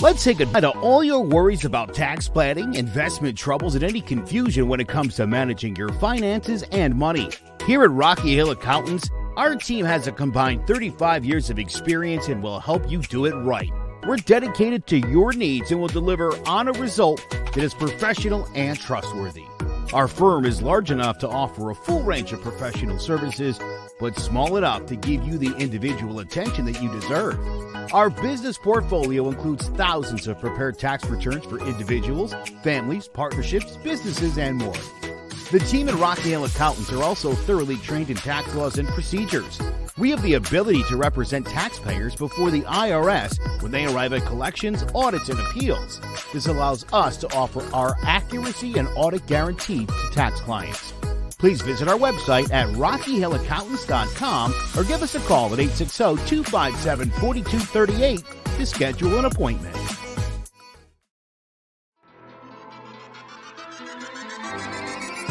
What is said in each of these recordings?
Let's say goodbye to all your worries about tax planning, investment troubles, and any confusion when it comes to managing your finances and money. Here at Rocky Hill Accountants, our team has a combined 35 years of experience and will help you do it right. We're dedicated to your needs and will deliver on a result that is professional and trustworthy. Our firm is large enough to offer a full range of professional services, but small enough to give you the individual attention that you deserve. Our business portfolio includes thousands of prepared tax returns for individuals, families, partnerships, businesses, and more. The team at Rocky Hill Accountants are also thoroughly trained in tax laws and procedures. We have the ability to represent taxpayers before the IRS when they arrive at collections, audits, and appeals. This allows us to offer our accuracy and audit guarantee to tax clients. Please visit our website at rockyhillaccountants.com or give us a call at 860 257 4238 to schedule an appointment.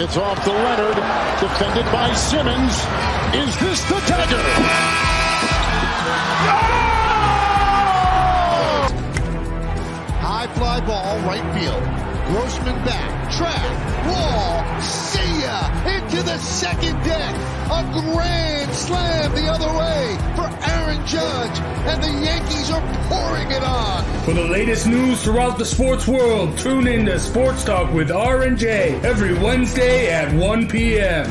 It's off to Leonard, defended by Simmons. Is this the dagger? High fly ball, right field. Grossman back, track, wall, see ya! Into the second deck. A grand slam the other way for Aaron Judge, and the Yankees are pouring it on. For the latest news throughout the sports world, tune in to Sports Talk with R and J every Wednesday at 1 p.m.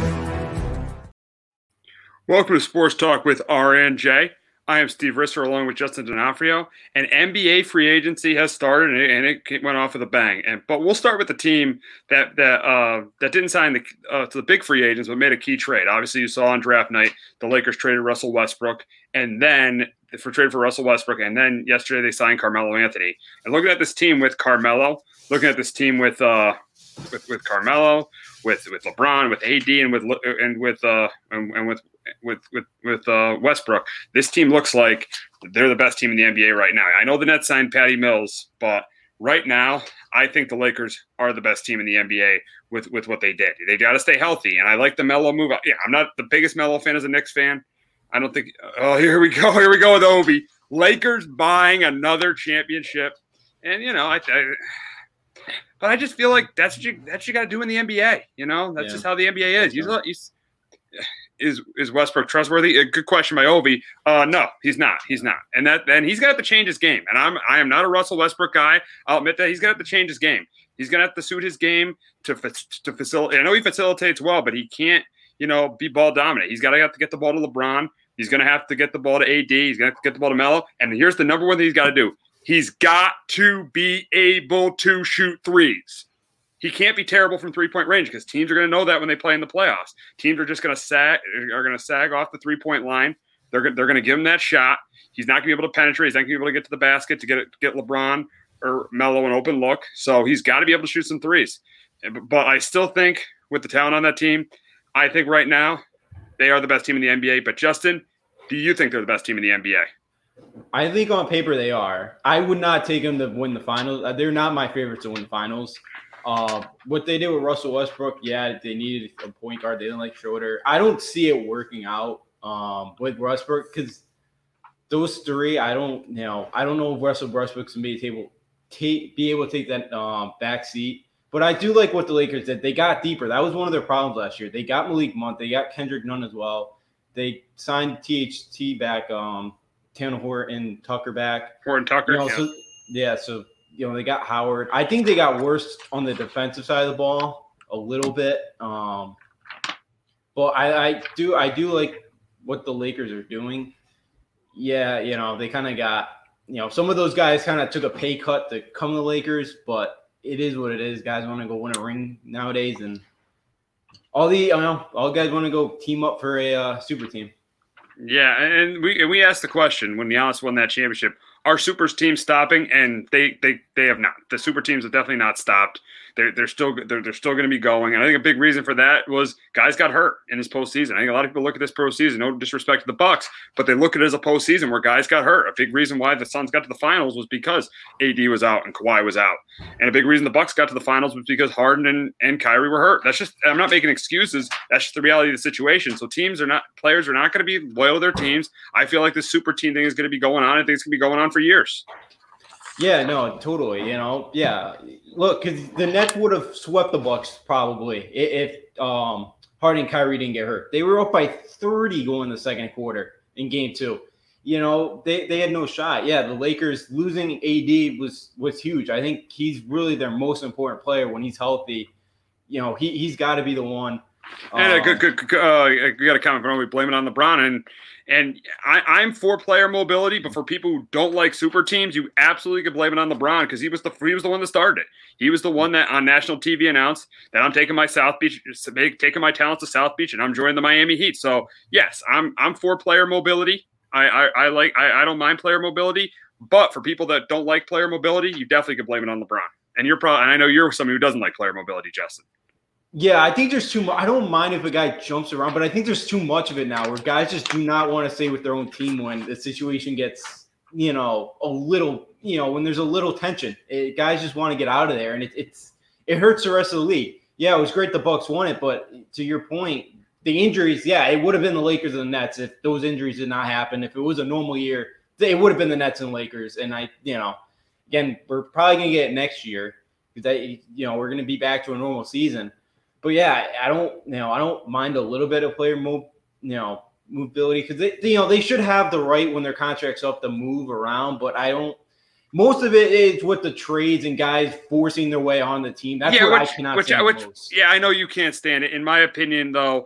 Welcome to Sports Talk with RNJ. I am Steve Risser along with Justin D'Onofrio. And NBA free agency has started and it, and it went off with a bang. And but we'll start with the team that that uh, that didn't sign the uh, to the big free agents but made a key trade. Obviously, you saw on draft night the Lakers traded Russell Westbrook, and then for trade for Russell Westbrook, and then yesterday they signed Carmelo Anthony. And looking at this team with Carmelo, looking at this team with uh, with with Carmelo, with with LeBron, with AD, and with and with uh and, and with with with with uh, Westbrook, this team looks like they're the best team in the NBA right now. I know the Nets signed Patty Mills, but right now I think the Lakers are the best team in the NBA with with what they did. They got to stay healthy, and I like the Melo move. Yeah, I'm not the biggest Melo fan as a Knicks fan. I don't think. Oh, here we go. Here we go with Obi. Lakers buying another championship, and you know I. I but I just feel like that's what you that's what you got to do in the NBA. You know, that's Yeah. just how the NBA is. You, you, is is Westbrook trustworthy? A good question by Ovi. Uh, no, he's not. He's not. And that and he's have to change his game. And I'm I am not a Russell Westbrook guy. I'll admit that he's gonna have to change his game. He's gonna have to suit his game to to facilitate. I know he facilitates well, but he can't you know be ball dominant. He's got to have to get the ball to LeBron. He's gonna have to get the ball to AD. He's gonna have to get the ball to Melo. And here's the number one thing he's got to do. He's got to be able to shoot threes. He can't be terrible from three point range because teams are going to know that when they play in the playoffs. Teams are just going to sag are going to sag off the three point line. They're they're going to give him that shot. He's not going to be able to penetrate. He's not going to be able to get to the basket to get get LeBron or Melo an open look. So he's got to be able to shoot some threes. But I still think with the talent on that team, I think right now they are the best team in the NBA. But Justin, do you think they're the best team in the NBA? I think on paper they are. I would not take them to win the finals. Uh, They're not my favorites to win the finals. Uh, what they did with Russell Westbrook, yeah, they needed a point guard. They didn't like Schroeder. I don't see it working out um, with Westbrook because those three, I don't, you know, I don't know if Russell Westbrook's gonna be able take be able to take that um, back seat. But I do like what the Lakers did. They got deeper. That was one of their problems last year. They got Malik Monk. They got Kendrick Nunn as well. They signed THT back, um, Tanner Horton Tucker back. Horton Tucker. You know, yeah. so yeah, so you know they got Howard. I think they got worse on the defensive side of the ball a little bit. Um, but I, I do I do like what the Lakers are doing. Yeah, you know they kind of got you know some of those guys kind of took a pay cut to come to the Lakers, but it is what it is. Guys want to go win a ring nowadays, and all the you know, all guys want to go team up for a uh, super team. Yeah, and we and we asked the question when Giannis won that championship: Are Super's team stopping? And they they they have not. The Super teams have definitely not stopped they're, they're still they're, they're still going to be going. And I think a big reason for that was guys got hurt in this postseason. I think a lot of people look at this postseason, no disrespect to the Bucks, but they look at it as a postseason where guys got hurt. A big reason why the Suns got to the finals was because AD was out and Kawhi was out, and a big reason the Bucks got to the finals was because Harden and, and Kyrie were hurt. That's just I'm not making excuses. That's just the reality of the situation. So teams are not players are not going to be loyal to their teams. I feel like the super team thing is going to be going on. I think it's going to be going on for years. Yeah, no, totally. You know, yeah. Look, because the Nets would have swept the Bucks probably if um, Harden and Kyrie didn't get hurt. They were up by 30 going the second quarter in Game Two. You know, they, they had no shot. Yeah, the Lakers losing AD was was huge. I think he's really their most important player when he's healthy. You know, he he's got to be the one. And um, good, good, good, uh, we got a comment from we blame it on LeBron and and I, am for player mobility, but for people who don't like super teams, you absolutely could blame it on LeBron because he was the he was the one that started it. He was the one that on national TV announced that I'm taking my South Beach, taking my talents to South Beach, and I'm joining the Miami Heat. So yes, I'm I'm for player mobility. I I, I like I, I don't mind player mobility, but for people that don't like player mobility, you definitely could blame it on LeBron. And you're probably and I know you're somebody who doesn't like player mobility, Justin. Yeah, I think there's too much. I don't mind if a guy jumps around, but I think there's too much of it now where guys just do not want to stay with their own team when the situation gets, you know, a little, you know, when there's a little tension. It, guys just want to get out of there, and it, it's it hurts the rest of the league. Yeah, it was great the Bucks won it, but to your point, the injuries, yeah, it would have been the Lakers and the Nets if those injuries did not happen. If it was a normal year, it would have been the Nets and Lakers. And I, you know, again, we're probably gonna get it next year because you know, we're gonna be back to a normal season but yeah, I don't, you know, I don't mind a little bit of player move, you know, mobility because they, you know, they should have the right when their contract's up to move around. But I don't. Most of it is with the trades and guys forcing their way on the team. That's yeah, what which, I cannot which, which, most. Yeah, I know you can't stand it. In my opinion, though,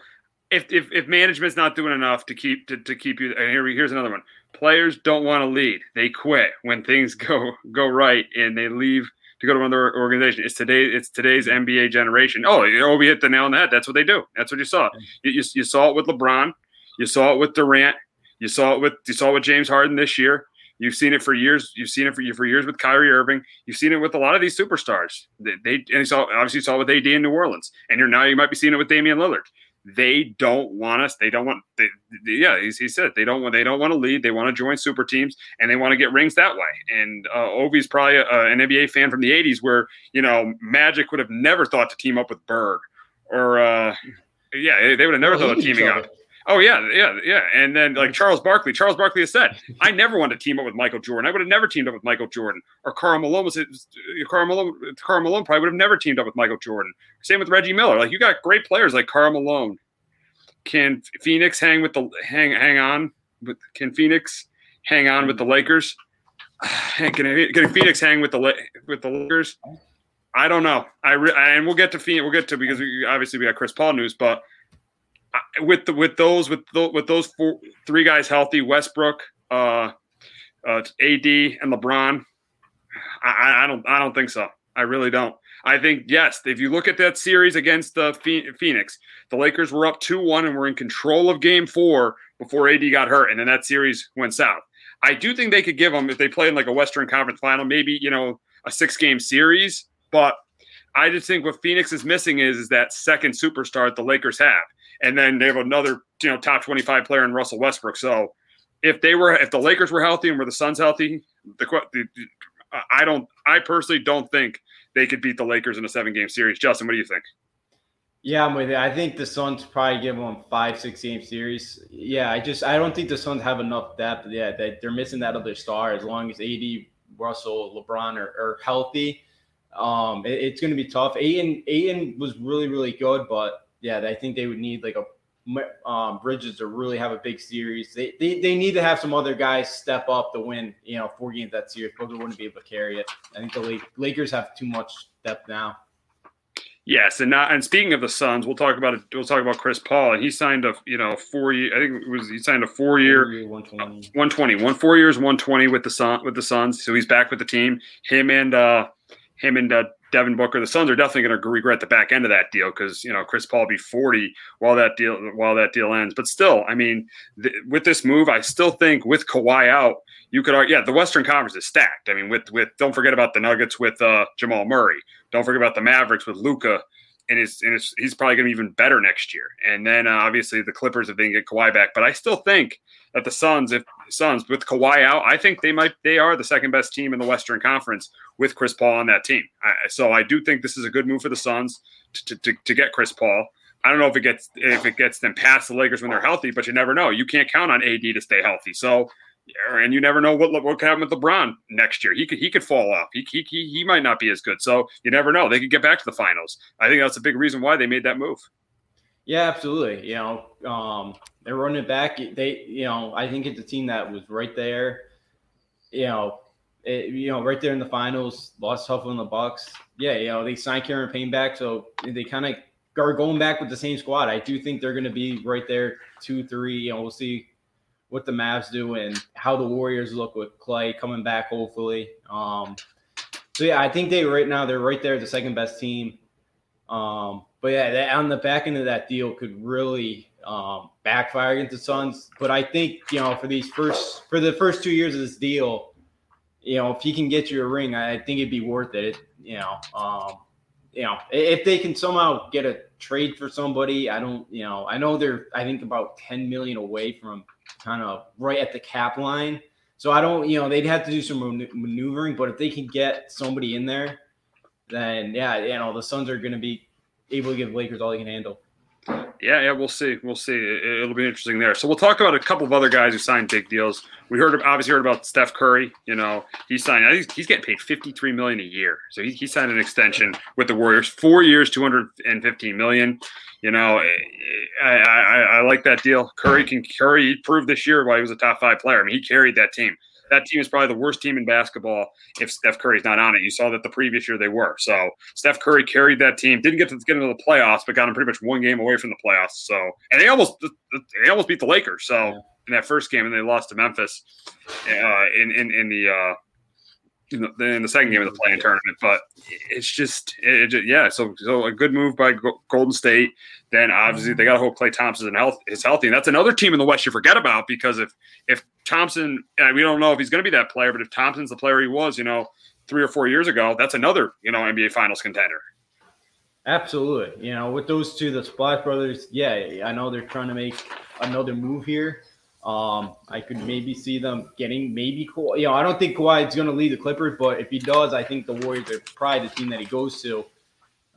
if if, if management's not doing enough to keep to, to keep you, and here here's another one. Players don't want to lead; they quit when things go go right, and they leave to go to another organization. It's today. It's today's NBA generation. Oh, we hit the nail on the head. That's what they do. That's what you saw. You, you, you, saw it with LeBron. You saw it with Durant. You saw it with you saw it with James Harden this year. You've seen it for years. You've seen it for for years with Kyrie Irving. You've seen it with a lot of these superstars. They, they and you saw obviously you saw it with AD in New Orleans, and you're now you might be seeing it with Damian Lillard they don't want us. They don't want. They, yeah, he, he said they don't want. They don't want to lead. They want to join super teams and they want to get rings that way. And uh, Ovi's probably a, an NBA fan from the '80s, where you know Magic would have never thought to team up with Bird, or uh, yeah, they would have never thought of teaming up. Oh yeah, yeah, yeah. And then like Charles Barkley, Charles Barkley has said, I never wanted to team up with Michael Jordan. I would have never teamed up with Michael Jordan. Or Karl Malone was Karl Malone. Karl Malone probably would have never teamed up with Michael Jordan. Same with Reggie Miller. Like you got great players like Karl Malone. Can Phoenix hang with the hang hang on? With, can Phoenix hang on with the Lakers? Can, can Phoenix hang with the with the Lakers? I don't know. I re, and we'll get to Phoenix. We'll get to because we, obviously we got Chris Paul news, but with the with those with the, with those four, three guys healthy, Westbrook, uh, uh, AD, and LeBron, I, I don't I don't think so. I really don't. I think yes. If you look at that series against the Phoenix, the Lakers were up two one and were in control of Game Four before AD got hurt, and then that series went south. I do think they could give them if they play in like a Western Conference Final, maybe you know a six game series. But I just think what Phoenix is missing is is that second superstar that the Lakers have and then they have another you know top 25 player in Russell Westbrook. So if they were if the Lakers were healthy and were the Suns healthy, the, the I don't I personally don't think they could beat the Lakers in a seven game series. Justin, what do you think? Yeah, I'm with you. I think the Suns probably give them five, six game series. Yeah, I just I don't think the Suns have enough depth. Yeah, they, they're missing that other star. As long as AD, Russell, LeBron are, are healthy, um, it, it's going to be tough. Ayton, Ayton was really, really good, but yeah, I think they would need like a um, Bridges to really have a big series. They, they they need to have some other guys step up to win. You know, four games that series. Booker wouldn't be able to carry it. I think the Lakers have too much depth now. Yes, and not and speaking of the Suns, we'll talk about it. We'll talk about Chris Paul, and he signed a you know four year. I think it was he signed a four year, 120. 120, one four years, one twenty with the Sun with the Suns. So he's back with the team. Him and uh him and uh, Devin Booker. The Suns are definitely going to regret the back end of that deal because you know Chris Paul will be 40 while that deal while that deal ends. But still, I mean, th- with this move, I still think with Kawhi out, you could argue, yeah, the Western Conference is stacked. I mean, with with don't forget about the Nuggets with uh, Jamal Murray. Don't forget about the Mavericks with Luka. And, his, and his, he's probably going to be even better next year. And then uh, obviously the Clippers if they can get Kawhi back. But I still think that the Suns, if Suns with Kawhi out, I think they might they are the second best team in the Western Conference with Chris Paul on that team. I, so I do think this is a good move for the Suns to, to, to get Chris Paul. I don't know if it gets if it gets them past the Lakers when they're healthy, but you never know. You can't count on AD to stay healthy. So and you never know what what could happen with LeBron next year. He could he could fall off. He, he he might not be as good. So you never know. They could get back to the finals. I think that's a big reason why they made that move. Yeah, absolutely. You know, um, they're running it back. They, you know, I think it's a team that was right there. You know, it, you know, right there in the finals. Lost tough in the Bucks. Yeah, you know, they signed Karen Payne back, so they kind of are going back with the same squad. I do think they're going to be right there, two, three. You know, we'll see what the Mavs do and how the Warriors look with Klay coming back, hopefully. Um, so yeah, I think they right now they're right there, the second best team. Um, but yeah, that, on the back end of that deal could really um, backfire against the Suns. But I think you know for these first for the first two years of this deal, you know if he can get you a ring, I think it'd be worth it. You know, um, you know if they can somehow get a trade for somebody, I don't. You know, I know they're I think about ten million away from kind of right at the cap line. So I don't, you know, they'd have to do some maneuvering, but if they can get somebody in there, then yeah, you know, the Suns are going to be able to give Lakers all they can handle. Yeah, yeah, we'll see. We'll see. It, will be interesting there. So we'll talk about a couple of other guys who signed big deals. We heard obviously heard about Steph Curry. You know, he signed. Think he's getting paid fifty three million a year. So he, he signed an extension with the Warriors, four years, two hundred and fifteen million. You know, I, I, I like that deal. Curry can Curry he proved this year why he was a top five player. I mean, he carried that team that team is probably the worst team in basketball if Steph Curry's not on it. You saw that the previous year they were. So Steph Curry carried that team, didn't get to get into the playoffs, but got them pretty much one game away from the playoffs. So and they almost they almost beat the Lakers. So in that first game, and they lost to Memphis uh, in in in the. Uh, in the, in the second game of the play-in tournament. But it's just, it, it, yeah. So, so a good move by Golden State. Then obviously they got to hope Klay Thompson is health is healthy, and that's another team in the West you forget about because if if Thompson, we don't know if he's going to be that player, but if Thompson's the player he was, you know, three or four years ago, that's another you know NBA Finals contender. Absolutely, you know, with those two, the Splash Brothers, yeah, I know they're trying to make another move here. Um, I could maybe see them getting maybe Kawhi. You know, I don't think Kawhi is going to lead the Clippers, but if he does, I think the Warriors are probably the team that he goes to.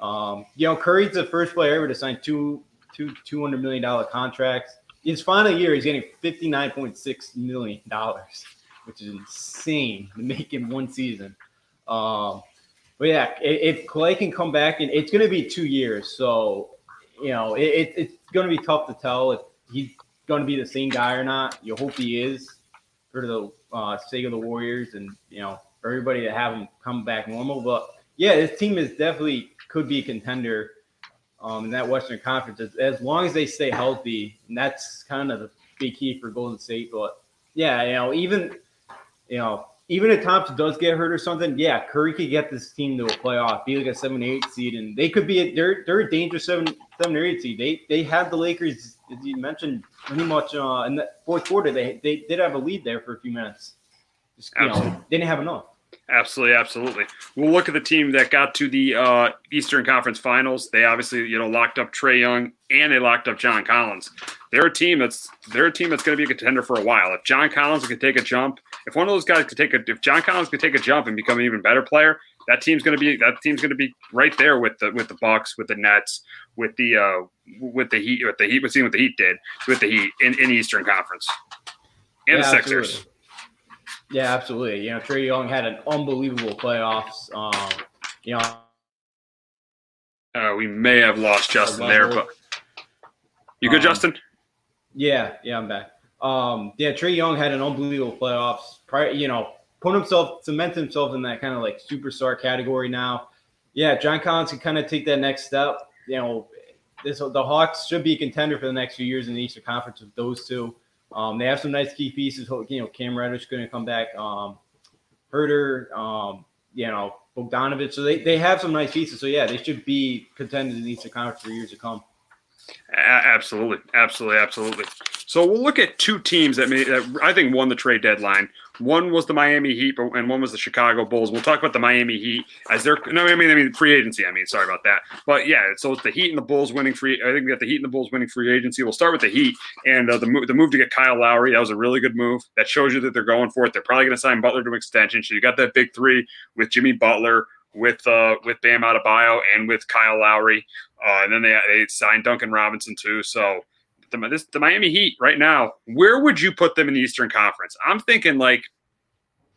Um, you know, Curry's the first player ever to sign two two two hundred million dollar contracts. His final year, he's getting fifty nine point six million dollars, which is insane to make in one season. Um, but yeah, if Klay can come back, and it's going to be two years, so you know it, it's going to be tough to tell if he's going to be the same guy or not. You hope he is for the uh, sake of the Warriors and you know everybody to have him come back normal. But yeah, this team is definitely could be a contender um, in that Western Conference as, as long as they stay healthy. And that's kind of the big key for Golden State. But yeah, you know, even you know even if Thompson does get hurt or something, yeah, Curry could get this team to a playoff, be like a seven, eight seed, and they could be a, they're they're a dangerous seven, seven or eight seed. They they have the Lakers, as you mentioned, pretty much uh, in the fourth quarter. They they did have a lead there for a few minutes. Just, you Absolutely. know, didn't have enough. Absolutely, absolutely. We'll look at the team that got to the uh, Eastern Conference Finals. They obviously, you know, locked up Trae Young and they locked up John Collins. They're a team that's they're a team that's going to be a contender for a while. If John Collins could take a jump, if one of those guys could take a, if John Collins could take a jump and become an even better player, that team's going to be that team's going to be right there with the with the Bucks, with the Nets, with the uh, with the Heat, with the Heat. We've seen what the Heat did with the Heat in, in the Eastern Conference and yeah, the Sixers. Absolutely. Yeah, absolutely. You know, Trae Young had an unbelievable playoffs. Um, you know, uh, we may have lost Justin there, but you good, um, Justin? Yeah, yeah, I'm back. Um, yeah, Trae Young had an unbelievable playoffs. Prior, you know, put himself, cement himself in that kind of like superstar category now. Yeah, John Collins can kind of take that next step. You know, this the Hawks should be a contender for the next few years in the Eastern Conference with those two. Um, they have some nice key pieces. You know, Cam Reddish going to come back. Um, Huerter, um, you know, Bogdanovich. So they, they have some nice pieces. So yeah, they should be contenders in the Eastern Conference for years to come. absolutely, absolutely, absolutely. So we'll look at two teams that, may that I think won the trade deadline. One was the Miami Heat, and one was the Chicago Bulls. We'll talk about the Miami Heat as their no, I mean, I mean free agency. I mean, sorry about that, but yeah. So it's the Heat and the Bulls winning free. I think we got the Heat and the Bulls winning free agency. We'll start with the Heat and uh, the move. The move to get Kyle Lowry that was a really good move. That shows you that they're going for it. They're probably going to sign Butler to an extension. So you got that big three with Jimmy Butler, with uh, with Bam Adebayo, and with Kyle Lowry. Uh, and then they they signed Duncan Robinson too. So the, this, the Miami Heat right now, where would you put them in the Eastern Conference? I'm thinking like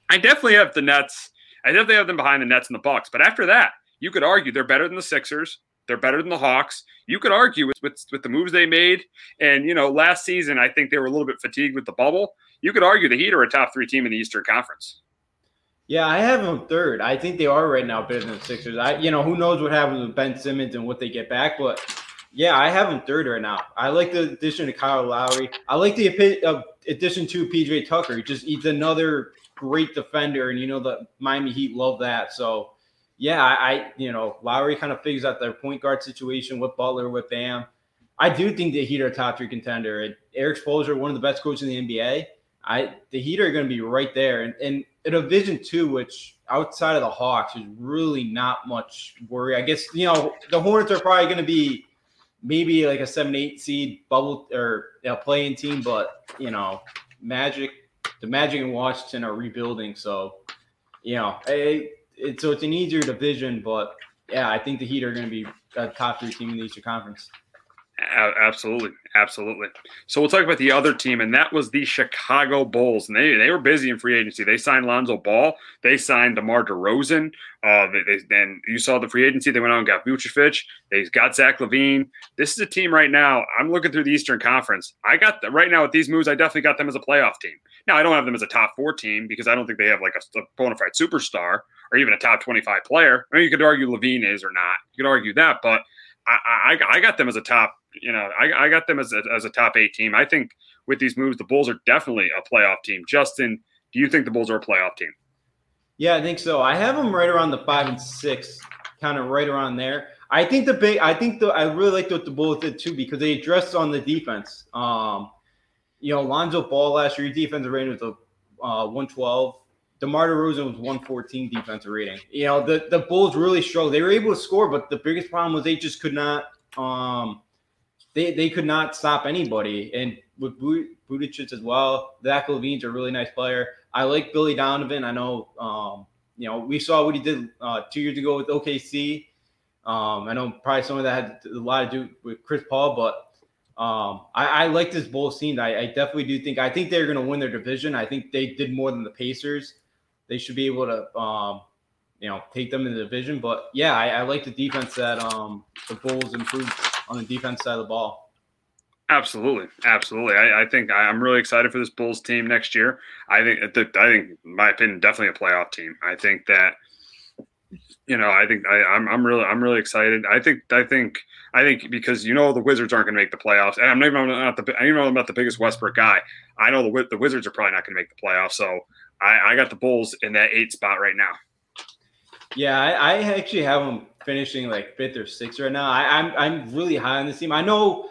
I definitely have the Nets. I definitely have them behind the Nets and the Bucks. But after that, you could argue they're better than the Sixers. They're better than the Hawks. You could argue with, with, with the moves they made. And, you know, last season, I think they were a little bit fatigued with the bubble. You could argue the Heat are a top three team in the Eastern Conference. Yeah, I have them third. I think they are right now better than the Sixers. I, you know, who knows what happens with Ben Simmons and what they get back, but yeah, I have them third right now. I like the addition to Kyle Lowry. I like the uh, addition to PJ Tucker. Just he's another great defender, and you know the Miami Heat love that. So yeah, I, I you know Lowry kind of figures out their point guard situation with Butler with Bam. I do think the Heat are top three contender. Erik Spoelstra, one of the best coaches in the NBA. I the Heat are going to be right there, and, and in a Division two, which outside of the Hawks is really not much worry. I guess you know the Hornets are probably going to be maybe like a seven eight seed bubble or know, playing team, but you know Magic the Magic and Washington are rebuilding, so you know, it, it, so it's an easier division, but yeah, I think the Heat are going to be a top three team in the Eastern Conference. Absolutely, absolutely. So we'll talk about the other team, and that was the Chicago Bulls. And they, they were busy in free agency. They signed Lonzo Ball. They signed DeMar DeRozan. Uh, they, they, then you saw the free agency. They went out and got Vucevic. They got Zach LaVine. This is a team right now. I'm looking through the Eastern Conference. I got the, right now with these moves. I definitely got them as a playoff team. Now I don't have them as a top four team because I don't think they have like a, a bona fide superstar or even a top 25 player. I mean, you could argue LaVine is or not. You could argue that, but I, I, I got them as a top you know, I, I got them as a, as a top eight team. I think with these moves, the Bulls are definitely a playoff team. Justin, do you think the Bulls are a playoff team? Yeah, I think so. I have them right around the five and six, kind of right around there. I think the big, I think the, I really liked what the Bulls did too because they addressed on the defense. Um, you know, Lonzo Ball last year, defensive rating was a uh, 112. DeMar DeRozan was 114 defensive rating. You know, the, the Bulls really struggled. They were able to score, but the biggest problem was they just could not um, they they could not stop anybody. And with Vucevic as well, Zach LaVine's a really nice player. I like Billy Donovan. I know, um, you know, we saw what he did uh, two years ago with OKC. Um, I know probably some of that had a lot to do with Chris Paul, but um, I, I, like this Bulls team. I, I, definitely do think I think they're going to win their division. I think they did more than the Pacers. They should be able to, um, you know, take them in the division. But yeah, I, I like the defense that um, the Bulls improved on the defense side of the ball. Absolutely, absolutely. I, I think I, am really excited for this Bulls team next year. I think, I think, in my opinion, definitely a playoff team. I think that, you know, I think I, I'm, I'm really, I'm really excited. I think, I think, I think because you know the Wizards aren't going to make the playoffs, and I'm not even not the, I even know I'm not the biggest Westbrook guy. I know the the Wizards are probably not going to make the playoffs, so I, I got the Bulls in that eight spot right now. Yeah, I, I actually have them finishing like fifth or sixth right now. I, am I'm, I'm really high on this team. I know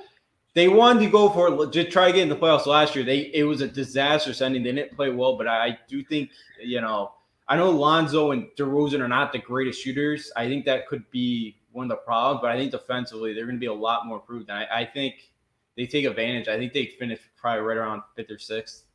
they wanted to go for just try to get in the playoffs last year. They it was a disaster sending. They didn't play well, but I, I do think you know I know Lonzo and DeRozan are not the greatest shooters. I think that could be one of the problems, but I think defensively they're going to be a lot more improved. And I, I think they take advantage. I think they finish probably right around fifth or sixth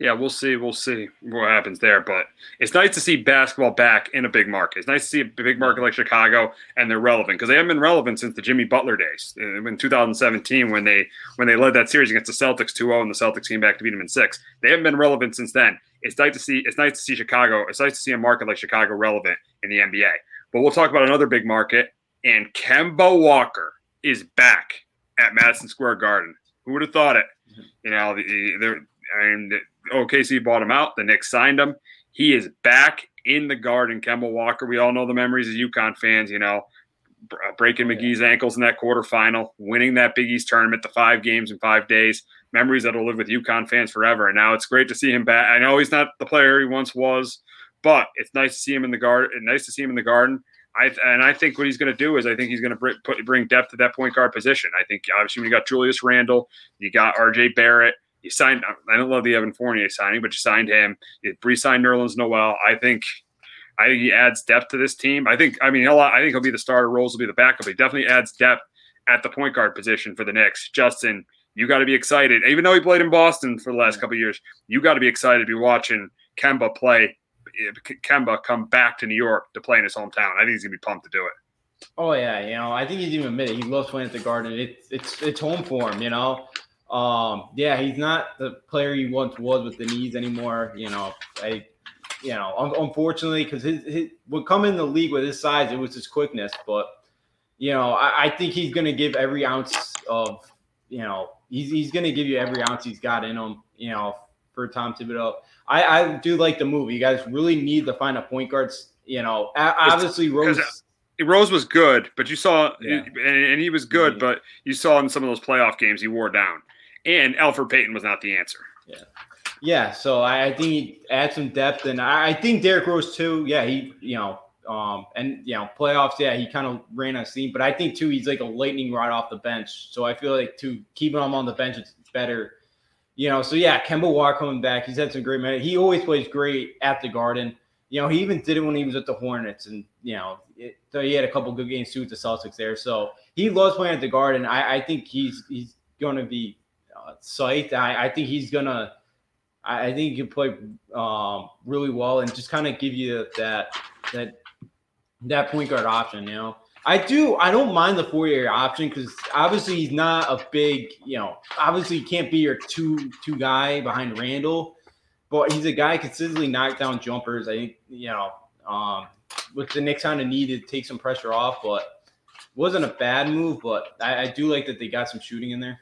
yeah, we'll see. We'll see what happens there. But it's nice to see basketball back in a big market. It's nice to see a big market like Chicago, and they're relevant because they haven't been relevant since the Jimmy Butler days uh, in 2017 when they when they led that series against the Celtics 2-0 and the Celtics came back to beat them in six. They haven't been relevant since then. It's nice to see. It's nice to see Chicago. It's nice to see a market like Chicago relevant in the NBA. But we'll talk about another big market, and Kemba Walker is back at Madison Square Garden. Who would have thought it? Mm-hmm. You know, they're I mean, OKC bought him out. The Knicks signed him. He is back in the garden. Kemba Walker. We all know the memories as UConn fans. You know, uh, breaking oh, McGhee's ankles in that quarterfinal, winning that Big East tournament, the five games in five days. Memories that will live with UConn fans forever. And now it's great to see him back. I know he's not the player he once was, but it's nice to see him in the garden. Nice to see him in the garden. I and I think what he's going to do is I think he's going to bring, put, bring depth to that point guard position. I think obviously when you got Julius Randle, you got R.J. Barrett. You signed. I don't love the Evan Fournier signing, but you signed him. You re-signed Nerlens Noel. I think. I think he adds depth to this team. I think. I mean, he'll, I think he'll be the starter. Rose will be the backup. He definitely adds depth at the point guard position for the Knicks. Justin, you got to be excited. Even though he played in Boston for the last couple years, you got to be excited to be watching Kemba play eh, Kemba come back to New York to play in his hometown. I think he's gonna be pumped to do it. Oh yeah, you know, I think he's even admitted he loves playing at the Garden. It's it's it's home for him, you know. Um, yeah, he's not the player he once was with the knees anymore. You know, I, you know, un- unfortunately, because his, his would come in the league with his size, it was his quickness. But you know, I, I think he's gonna give every ounce of, you know, he's he's gonna give you every ounce he's got in him. You know, for Tom Thibodeau. I, I do like the move. You guys really need to find a point guard. You know, obviously Rose. Rose was good, but you saw, yeah. and, he was good, mm-hmm. but you saw in some of those playoff games he wore down. And Alfred Payton was not the answer. Yeah, yeah. So I, think he adds some depth, and I, think Derrick Rose too. Yeah, he, you know, um, and you know, playoffs. Yeah, he kind of ran on steam, but I think too he's like a lightning rod off the bench. So I feel like to keeping him on the bench, it's better you know, so yeah, Kemba Walker coming back. He's had some great minutes. He always plays great at the Garden. You know, he even did it when he was at the Hornets, and you know, it, so he had a couple good games too with the Celtics there. So he loves playing at the Garden. I, I think he's he's going to be psyched. I, I think he's gonna. I, I think he can play um, really well and just kind of give you that that that point guard option. You know, I do. I don't mind the four year option because obviously he's not a big, you know, obviously he can't be your two two guy behind Randle, but he's a guy consistently knock down jumpers. I think you know, um, with the Knicks kind of needed to take some pressure off, but wasn't a bad move. But I, I do like that they got some shooting in there.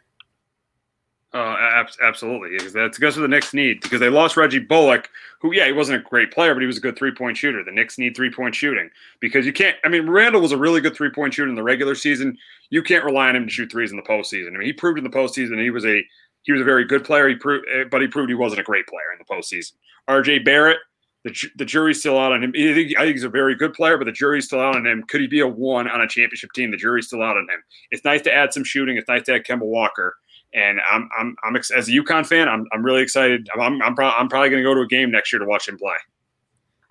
Uh, absolutely, because that's because of the Knicks need because they lost Reggie Bullock, who yeah he wasn't a great player, but he was a good three point shooter. The Knicks need three point shooting because you can't. I mean, Randle was a really good three point shooter in the regular season. You can't rely on him to shoot threes in the postseason. I mean, he proved in the postseason he was a he was a very good player. He proved, eh, but he proved he wasn't a great player in the postseason. R.J. Barrett, the the jury's still out on him. I think, I think he's a very good player, but the jury's still out on him. Could he be a one on a championship team? The jury's still out on him. It's nice to add some shooting. It's nice to add Kemba Walker and I'm I'm I'm as a UConn fan, I'm I'm really excited. I'm I'm, I'm, pro- I'm probably going to go to a game next year to watch him play.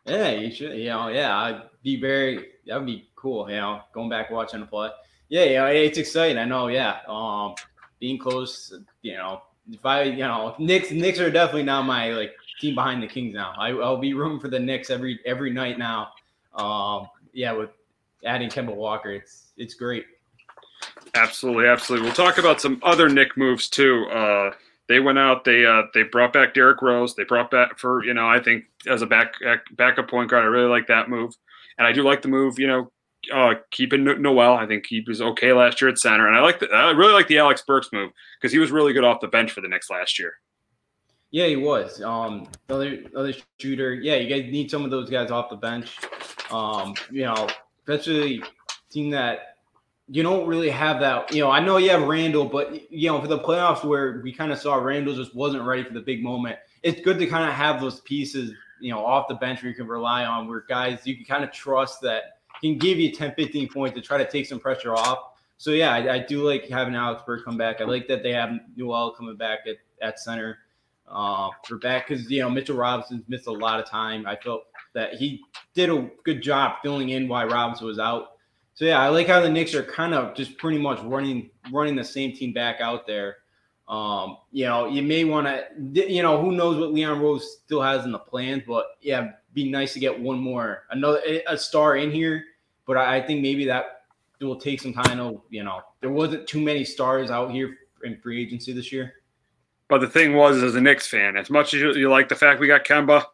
Yeah, you should. You know, yeah, I'd be very. That would be cool. You know, going back watching him play. Yeah, yeah, it's exciting. I know. Yeah, um, being close. You know, if I, you know, Knicks, Knicks are definitely not my like team behind the Kings now. I, I'll be rooting for the Knicks every every night now. Um, yeah, with adding Kemba Walker, it's it's great. Absolutely, absolutely. We'll talk about some other Nick moves too. Uh, they went out. They uh, they brought back Derrick Rose. They brought back for you know I think as a back backup point guard. I really like that move, and I do like the move. You know, uh, keeping Noel. I think he was okay last year at center, and I like the, I really like the Alex Burks move because he was really good off the bench for the Knicks last year. Yeah, he was. Um, other other shooter. Yeah, you guys need some of those guys off the bench. Um, you know, especially team that you don't really have that. You know, I know you have Randle, but you know, for the playoffs where we kind of saw Randle just wasn't ready for the big moment, it's good to kind of have those pieces, you know, off the bench where you can rely on, where guys you can kind of trust that can give you 10, 15 points to try to take some pressure off. So yeah, I, I do like having Alex Burke come back. I like that they have Noel coming back at, at center uh, for back because you know Mitchell Robinson's missed a lot of time. I felt that he did a good job filling in while Robinson was out. So yeah, I like how the Knicks are kind of just pretty much running running the same team back out there. Um, you know, you may want to, you know, who knows what Leon Rose still has in the plans, but yeah, be nice to get one more, another a star in here. But I, think maybe that will take some time. To, you know, there wasn't too many stars out here in free agency this year. But the thing was, as a Knicks fan, as much as you, you like the fact we got Kemba,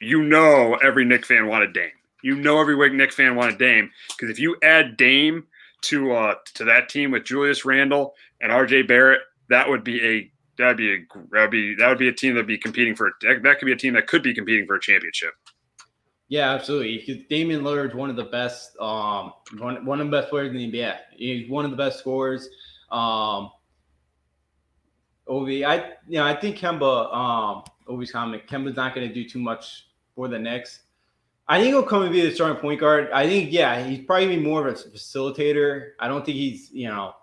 you know every Knicks fan wanted Dame. You know every week Knick fan wanted Dame because if you add Dame to uh to that team with Julius Randle and RJ Barrett, that would be a that'd be a that'd be that would be a team that'd be competing for that, could be a team that could be competing for a championship. Yeah, absolutely. Because Damian Lillard's one of the best, um, one, one of the best players in the NBA. He's one of the best scorers. Um, Ovi, I you know I think Kemba, um, Ovi's comment. Kemba's not going to do too much for the Knicks. I think he'll come and be the starting point guard. I think, yeah, he's probably be more of a facilitator. I don't think he's, you know,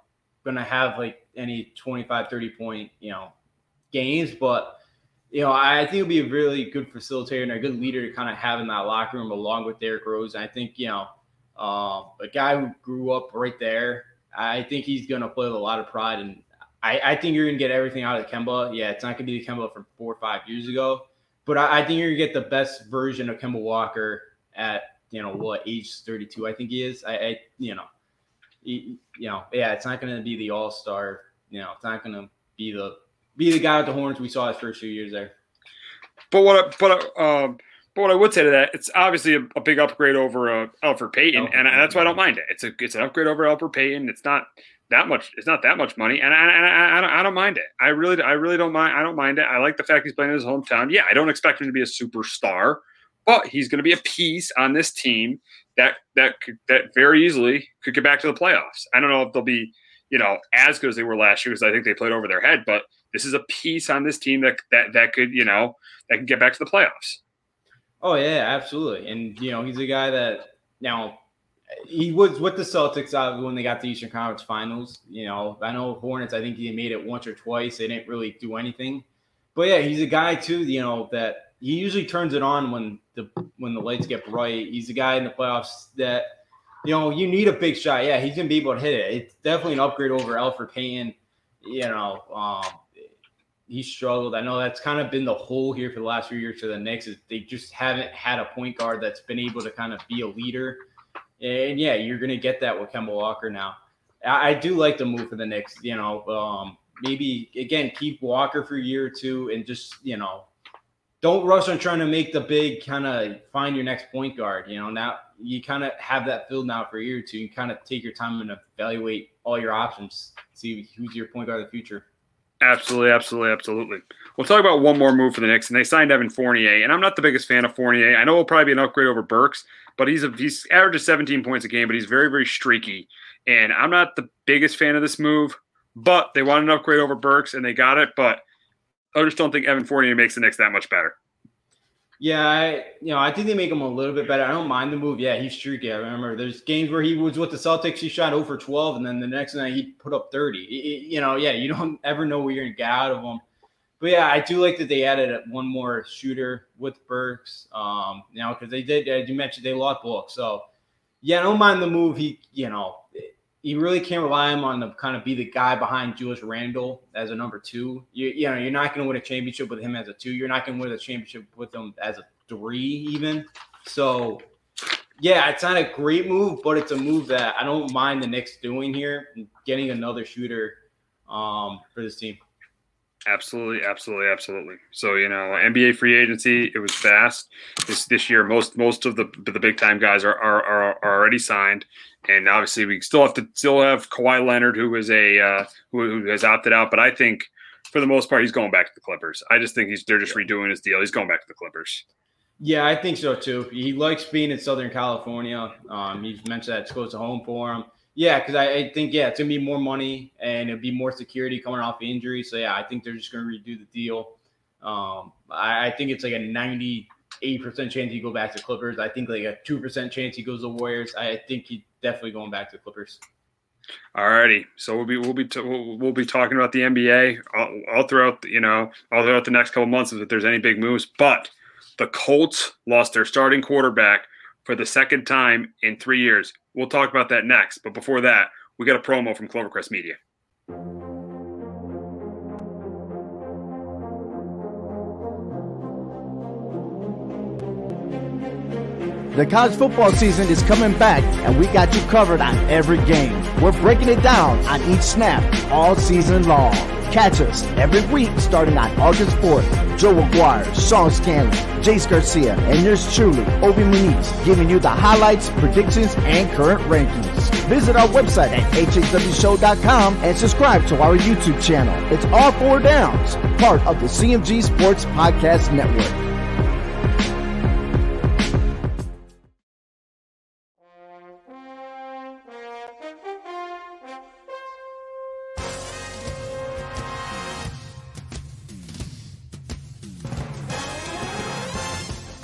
going to have like any 25, 30 point, you know, games, but you know, I think he'll be a really good facilitator and a good leader to kind of have in that locker room along with Derrick Rose. And I think, you know, uh, a guy who grew up right there, I think he's going to play with a lot of pride. And I, I think you're going to get everything out of Kemba. Yeah, it's not going to be the Kemba from four or five years ago, but I, I think you're to get the best version of Kemba Walker at, you know, what age 32, I think he is. I, I you know, he, you know, yeah, it's not going to be the all star. You know, it's not going to be the be the guy with the horns we saw his first few years there. But what, but um, but what I would say to that, it's obviously a, a big upgrade over uh, Elfrid Payton, and that's why I don't mind it. It's a it's an upgrade over Elfrid Payton. It's not that much. It's not that much money, and I, I, I, don't, I don't mind it. I really I really don't mind. I don't mind it. I like the fact he's playing in his hometown. Yeah, I don't expect him to be a superstar, but he's going to be a piece on this team that that could, that very easily could get back to the playoffs. I don't know if they'll be you know as good as they were last year because I think they played over their head, but this is a piece on this team that that that could you know that can get back to the playoffs. Oh yeah, absolutely. And you know he's a guy that now he was with the Celtics uh, when they got the Eastern Conference Finals. You know I know Hornets. I think he made it once or twice. They didn't really do anything. But yeah, he's a guy too. You know that he usually turns it on when the when the lights get bright. He's a guy in the playoffs that you know you need a big shot. Yeah, he's gonna be able to hit it. It's definitely an upgrade over Elfrid Payton. You know, um, he struggled. I know that's kind of been the hole here for the last few years for the Knicks is they just haven't had a point guard that's been able to kind of be a leader. And yeah, you're going to get that with Kemba Walker now. I, I, do like the move for the Knicks. You know, um, maybe again keep Walker for a year or two and just you know don't rush on trying to make the big kind of find your next point guard. You know, now you kind of have that filled now for a year or two. You kind of take your time and evaluate all your options, see who's your point guard of the future. Absolutely, absolutely, absolutely. We'll talk about one more move for the Knicks, and they signed Evan Fournier. And I'm not the biggest fan of Fournier. I know it'll probably be an upgrade over Burks, but he's a, he's averages 17 points a game, but he's very very streaky. And I'm not the biggest fan of this move, but they wanted an upgrade over Burks, and they got it. But I just don't think Evan Fournier makes the Knicks that much better. Yeah, I, you know, I think they make him a little bit better. I don't mind the move. Yeah, he's streaky. I remember there's games where he was with the Celtics, he shot over 12, and then the next night he put up 30. It, you know, yeah, you don't ever know what you're gonna get out of him. But yeah, I do like that they added one more shooter with Burks. Um, you know, because they did, as you mentioned, they lost Book. So yeah, I don't mind the move. He, you know, you really can't rely on to kind of be the guy behind Julius Randle as a number two. You, you know, you're not going to win a championship with him as a two. You're not going to win a championship with him as a three, even. So, yeah, it's not a great move, but it's a move that I don't mind the Knicks doing here, getting another shooter um, for this team. Absolutely, absolutely, absolutely. So you know, NBA free agency it was fast this this year. Most most of the the big time guys are are, are, are already signed, and obviously we still have to still have Kawhi Leonard who is a uh, who, who has opted out. But I think for the most part he's going back to the Clippers. I just think he's they're just redoing his deal. He's going back to the Clippers. Yeah, I think so too. He likes being in Southern California. Um, he's mentioned that it's close to home for him. Yeah, because I, I, think yeah, it's gonna be more money and it'll be more security coming off the injury. So yeah, I think they're just gonna redo the deal. Um, I, I, think it's like a ninety-eight percent chance he go back to Clippers. I think like a two percent chance he goes to Warriors. I think he's definitely going back to Clippers. All righty, so we'll be we'll be t- we'll, we'll, be talking about the NBA all, all throughout you know all throughout the next couple months if there's any big moves. But the Colts lost their starting quarterback for the second time in three years. We'll talk about that next. But before that, we got a promo from Clovercrest Media. The college football season is coming back, and we got you covered on every game. We're breaking it down on each snap all season long. Catch us every week starting on August 4th. Joe Aguirre, Sean Scanlon, Jace Garcia, and yours truly, Obi Muniz, giving you the highlights, predictions, and current rankings. Visit our website at hhwshow.com and subscribe to our YouTube channel. It's all four downs, part of the CMG Sports Podcast Network.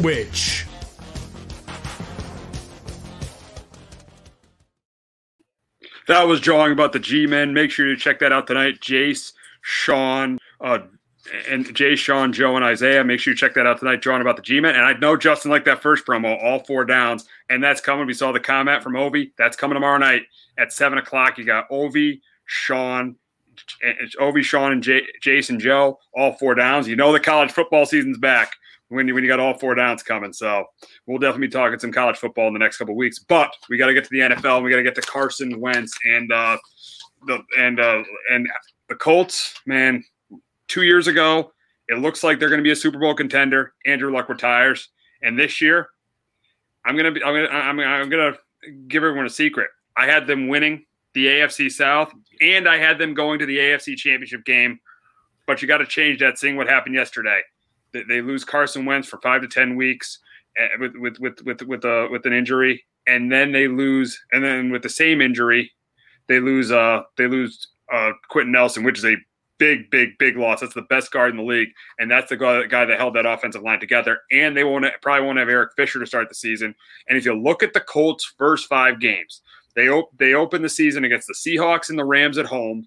Twitch. That was drawing about the G Men. Make sure you check that out tonight. Jace, Sean, uh, and Jay, Sean, Joe, and Isaiah. Make sure you check that out tonight. Drawing about the G Men. And I know Justin liked that first promo, all four downs, and that's coming. We saw the comment from Ovi. That's coming tomorrow night at seven o'clock. You got Ovi, Sean, it's Ovi, Sean, and Jay, Jason, Joe, all four downs. You know the college football season's back when you, when you got all four downs coming. So we'll definitely be talking some college football in the next couple weeks. But we got to get to the NFL. And we got to get to Carson Wentz and uh, the and uh, and the Colts. Man, two years ago, it looks like they're going to be a Super Bowl contender. Andrew Luck retires, and this year, I'm gonna be I'm gonna I'm, I'm gonna give everyone a secret. I had them winning the AFC South, and I had them going to the AFC Championship game. But you got to change that. Seeing what happened yesterday they lose Carson Wentz for five to ten weeks eh, with with with with with, uh, with an injury, and then they lose, and then with the same injury, they lose uh they lose uh Quenton Nelson, which is a big big big loss. That's the best guard in the league, and that's the guy, guy that held that offensive line together. And they won't probably won't have Eric Fisher to start the season. And if you look at the Colts' first five games, they op- they open the season against the Seahawks and the Rams at home.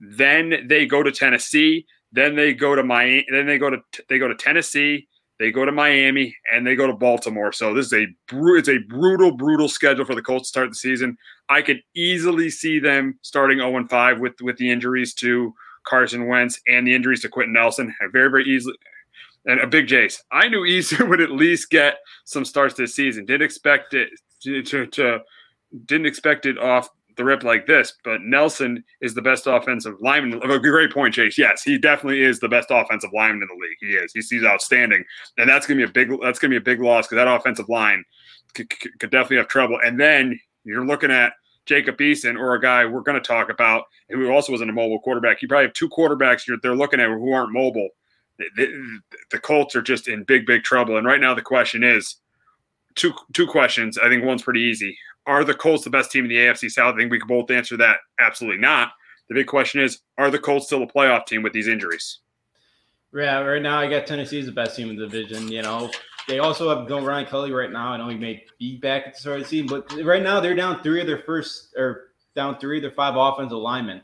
Then they go to Tennessee. Then they go to Miami. Then they go to they go to Tennessee. They go to Miami and they go to Baltimore. So this is a it's a brutal, brutal schedule for the Colts to start the season. I could easily see them starting 0 5 with with the injuries to Carson Wentz and the injuries to Quenton Nelson. Very, very easily. And a big Jace. I knew Eason would at least get some starts this season. Didn't expect it to, to, to didn't expect it off the rip like this, but Nelson is the best offensive lineman. Oh, a great point, Chase. Yes, he definitely is the best offensive lineman in the league. He is. He's, he's outstanding, and that's gonna be a big. That's gonna be a big loss because that offensive line could, could, definitely have trouble. And then you're looking at Jacob Eason or a guy we're going to talk about who also wasn't a mobile quarterback. You probably have two quarterbacks you're, they're looking at who aren't mobile. The, the, the Colts are just in big, big trouble. And right now the question is two two questions. I think one's pretty easy are the Colts the best team in the AFC South? I think we can both answer that absolutely not. The big question is, are the Colts still a playoff team with these injuries? Yeah, right now I got Tennessee as the best team in the division. You know, they also have going Ryan Kelly right now. I know he may be back at the start of the season, but right now they're down three of their first or down three of their five offensive linemen.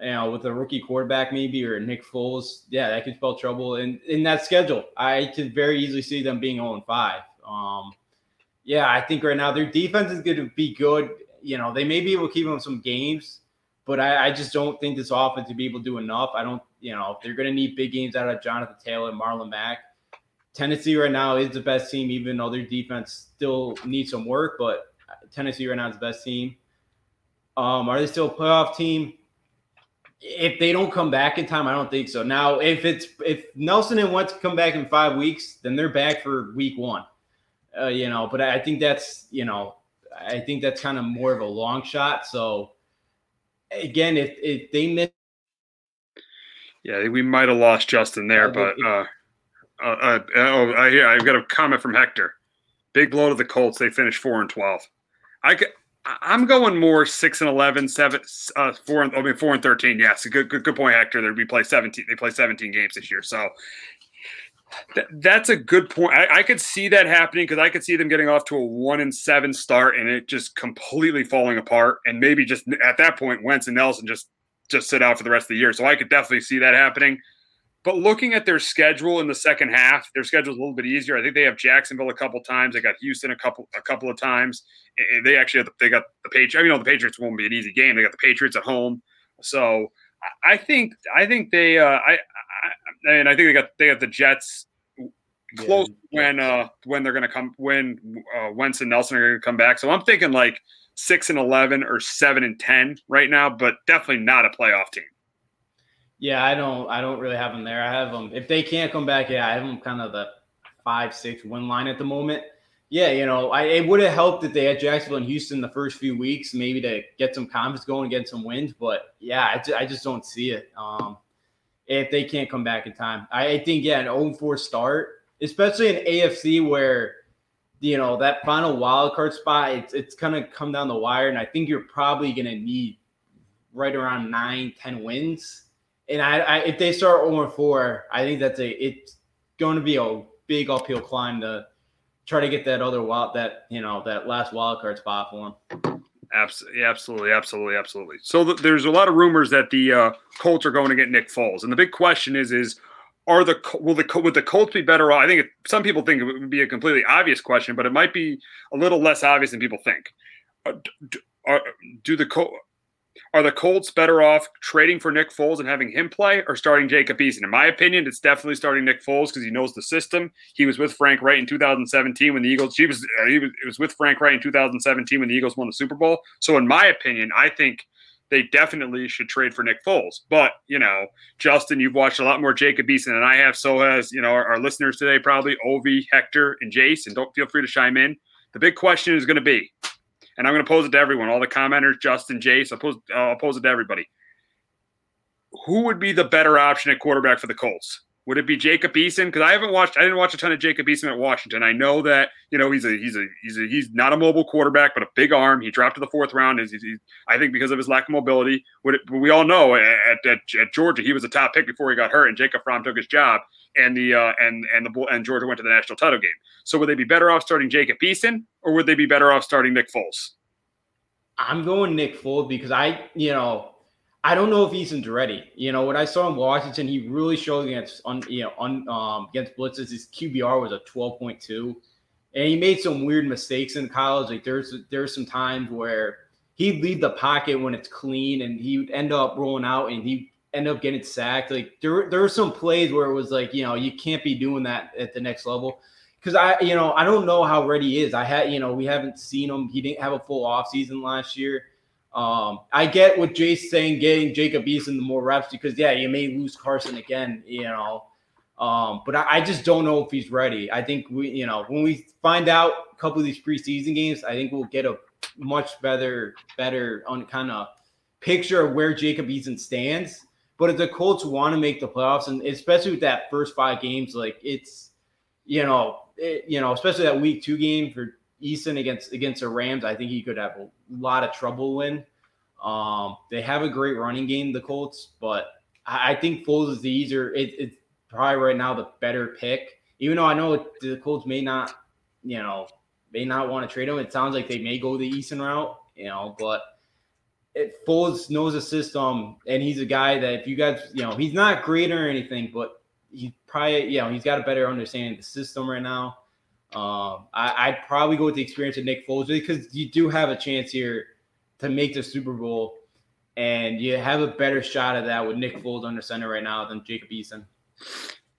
You know, with a rookie quarterback maybe or Nick Foles, yeah, that could spell trouble in in that schedule. I could very easily see them being 0 and 5. Um, yeah, I think right now their defense is going to be good. You know, they may be able to keep them some games, but I, I just don't think this offense to be able to do enough. I don't, you know, they're going to need big games out of Jonathan Taylor and Marlon Mack. Tennessee right now is the best team, even though their defense still needs some work. But Tennessee right now is the best team. Um, are they still a playoff team? If they don't come back in time, I don't think so. Now, if it's if Nelson and Wentz come back in five weeks, then they're back for week one uh, you know, but I think that's, you know, I think that's kind of more of a long shot. So again, if, if they miss. Yeah, we might have lost Justin there, but uh, uh, uh, oh, I hear I've got a comment from Hector. Big blow to the Colts. They finished four and twelve. I I'm going more six and 11, seven, uh, four and I mean four and thirteen. Yes, good, good, good point, Hector. They we play seventeen. They play seventeen games this year, so that's a good point. I, I could see that happening because I could see them getting off to a one and seven start and it just completely falling apart, and maybe just at that point, Wentz and Nelson just just sit out for the rest of the year. So I could definitely see that happening. But looking at their schedule in the second half, their schedule is a little bit easier. I think they have Jacksonville a couple times. They got Houston a couple a couple of times. And They actually the, they got the Patriots. I mean, the Patriots won't be an easy game. They got the Patriots at home. So I think I think they uh, I and I think they got they got the Jets close yeah. when uh when they're gonna come when uh, Wentz and Nelson are gonna come back. So I'm thinking like six and eleven or seven and ten right now, but definitely not a playoff team. Yeah, I don't I don't really have them there. I have them if they can't come back. Yeah, I have them kind of the five, six win line at the moment. Yeah, you know, I, it would have helped if they had Jacksonville and Houston the first few weeks, maybe to get some confidence going, get some wins. But yeah, I, just, I just don't see it. Um, if they can't come back in time, I, think yeah, an 0-4 start, especially in AFC where you know that final wild card spot, it's it's gonna come down the wire, and I think you're probably gonna need right around nine, 10 wins. And I, I if they start 0 4, I think that's a it's going to be a big uphill climb to try to get that other wild that you know that last wild card spot for them. Absolutely, absolutely, absolutely, absolutely. So th- there's a lot of rumors that the uh, Colts are going to get Nick Foles, and the big question is: is are the will the would the Colts be better off? I think it, some people think it would be a completely obvious question, but it might be a little less obvious than people think. Uh, are, do the Colts are the Colts better off trading for Nick Foles and having him play or starting Jacob Eason? In my opinion, it's definitely starting Nick Foles because he knows the system. He was with Frank Reich in 2017 when the Eagles, he was, uh, he was, it was with Frank Reich in 2017 when the Eagles won the Super Bowl. So, in my opinion, I think they definitely should trade for Nick Foles. But, you know, Justin, you've watched a lot more Jacob Eason than I have. So has, you know, our, our listeners today, probably Ovi, Hector, and Jace. And don't feel free to chime in. The big question is going to be and I'm going to pose it to everyone, all the commenters, Justin, Jace. I'll pose, uh, I'll pose it to everybody. Who would be the better option at quarterback for the Colts? Would it be Jacob Eason? Because I haven't watched, I didn't watch a ton of Jacob Eason at Washington. I know that you know he's a he's a he's a he's not a mobile quarterback, but a big arm. He dropped to the fourth round. He's, he's, I think because of his lack of mobility. Would it, we all know at, at, at, Georgia he was a top pick before he got hurt, and Jacob Fromm took his job, and the uh, and and the and Georgia went to the national title game. So would they be better off starting Jacob Eason, or would they be better off starting Nick Foles? I'm going Nick Foles because I, you know, I don't know if Eason's ready. You know, when I saw him Washington, he really showed against on you know on um, against blitzes. His QBR was a 12.2, and he made some weird mistakes in college. Like there's there's some times where he'd leave the pocket when it's clean, and he'd end up rolling out, and he end up getting sacked. Like there there were some plays where it was like you know you can't be doing that at the next level because I, you know, I don't know how ready he is. I had, you know, we haven't seen him. He didn't have a full off season last year. Um, I get what Jay's saying, getting Jacob Eason the more reps because yeah, you may lose Carson again, you know. Um, but I, I, just don't know if he's ready. I think we, you know, when we find out a couple of these preseason games, I think we'll get a much better, better on kind of picture of where Jacob Eason stands. But if the Colts want to make the playoffs, and especially with that first five games, like it's, you know, it, you know, especially that week two game for Eason against against the Rams, I think he could have a lot of trouble win. Um, they have a great running game, the Colts, but I, I think Foles is the easier. It, it's probably right now the better pick. Even though I know the Colts may not, you know, may not want to trade him. It sounds like they may go the Eason route, you know, but it Foles knows the system, and he's a guy that if you guys, you know, he's not great or anything, but he probably, you know, he's got a better understanding of the system right now. Um, I, would probably go with the experience of Nick Foles because you do have a chance here to make the Super Bowl, and you have a better shot at that with Nick Foles under center right now than Jacob Eason.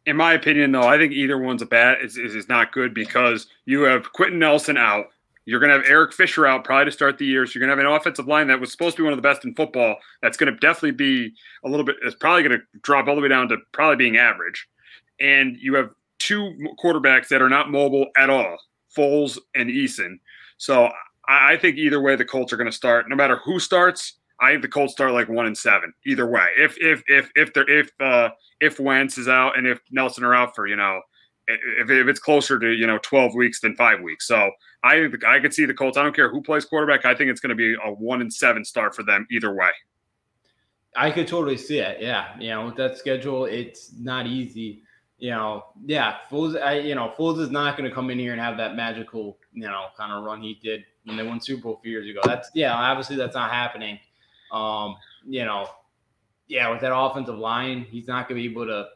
In my opinion, though, I think either one's a bad is, is, is not good because you have Quenton Nelson out. You're going to have Eric Fisher out probably to start the year. So you're going to have an offensive line that was supposed to be one of the best in football. That's going to definitely be a little bit, it's probably going to drop all the way down to probably being average. And you have two quarterbacks that are not mobile at all Foles and Eason. So I think either way, the Colts are going to start. No matter who starts, I think the Colts start like one and seven. Either way, if if if if they're if uh if Wentz is out and if Nelson are out for you know if, if it's closer to you know 12 weeks than five weeks. So I think I could see the Colts. I don't care who plays quarterback. I think it's going to be a one and seven start for them either way. I could totally see it. Yeah, you know with that schedule, it's not easy. You know, yeah, Foles. I, you know, Foles is not going to come in here and have that magical, you know, kind of run he did when they won Super Bowl a few years ago. That's yeah, obviously that's not happening. Um, you know, yeah, with that offensive line, he's not going to be able to.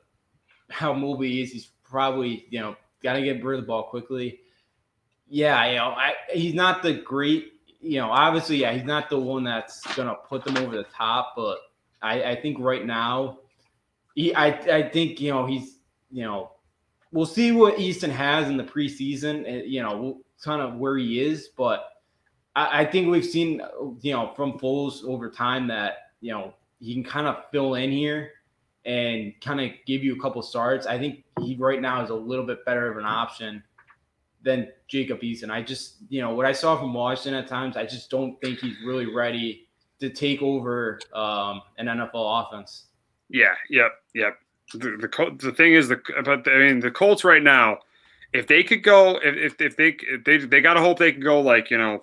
How mobile he is, he's probably you know got to get rid of the ball quickly. Yeah, you know, I, he's not the great. You know, obviously, yeah, he's not the one that's gonna put them over the top. But I, I think right now, he, I, I think you know he's, you know, we'll see what Eason has in the preseason. Eh, you know, kind of where he is, but I, I think we've seen, you know, from Foles over time that you know he can kind of fill in here and kind of give you a couple starts. I think he right now is a little bit better of an option than Jacob Eason. I just, you know, what I saw from Washington at times, I just don't think he's really ready to take over um, an NFL offense. Yeah, yep, yep. The, the the thing is the but I mean the Colts right now, if they could go if if, if they if they they got to hope they can go like you know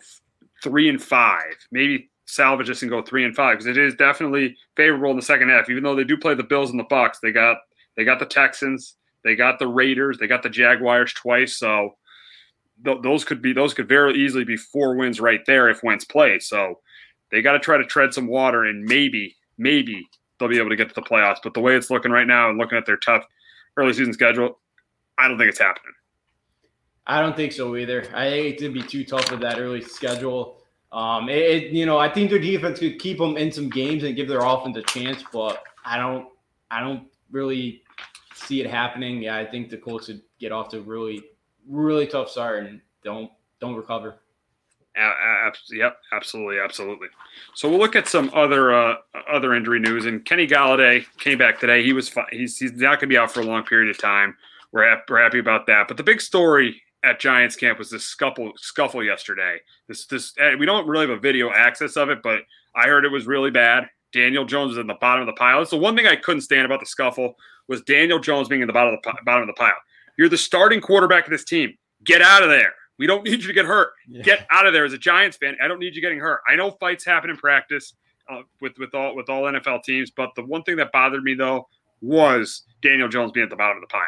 three and five, maybe salvage this and go three and five because it is definitely favorable in the second half. Even though they do play the Bills and the Bucks, they got they got the Texans, they got the Raiders, they got the Jaguars twice. So th- those could be those could very easily be four wins right there if Wentz plays. So they got to try to tread some water and maybe maybe they'll be able to get to the playoffs. But the way it's looking right now and looking at their tough early season schedule, I don't think it's happening. I don't think so either. I think it'd be too tough with that early schedule. Um, it, it, you know, I think their defense could keep them in some games and give their offense a chance, but I don't, I don't really see it happening. Yeah, I think the Colts would get off to really, really tough start and don't, don't recover. Uh, yep, absolutely, absolutely. So we'll look at some other uh, other injury news. And Kenny Golladay came back today. He was. He's he's not going to be out for a long period of time. We're, happy, we're happy about that. But the big story at Giants camp was this scuffle scuffle yesterday. This this eh, we don't really have a video access of it, but I heard it was really bad. Daniel Jones was in the bottom of the pile. That's the one thing I couldn't stand about the scuffle was Daniel Jones being in the bottom of the bottom of the pile. You're the starting quarterback of this team. Get out of there. We don't need you to get hurt. Yeah. Get out of there as a Giants fan. I don't need you getting hurt. I know fights happen in practice uh, with with all with all NFL teams, but the one thing that bothered me though was Daniel Jones being at the bottom of the pile.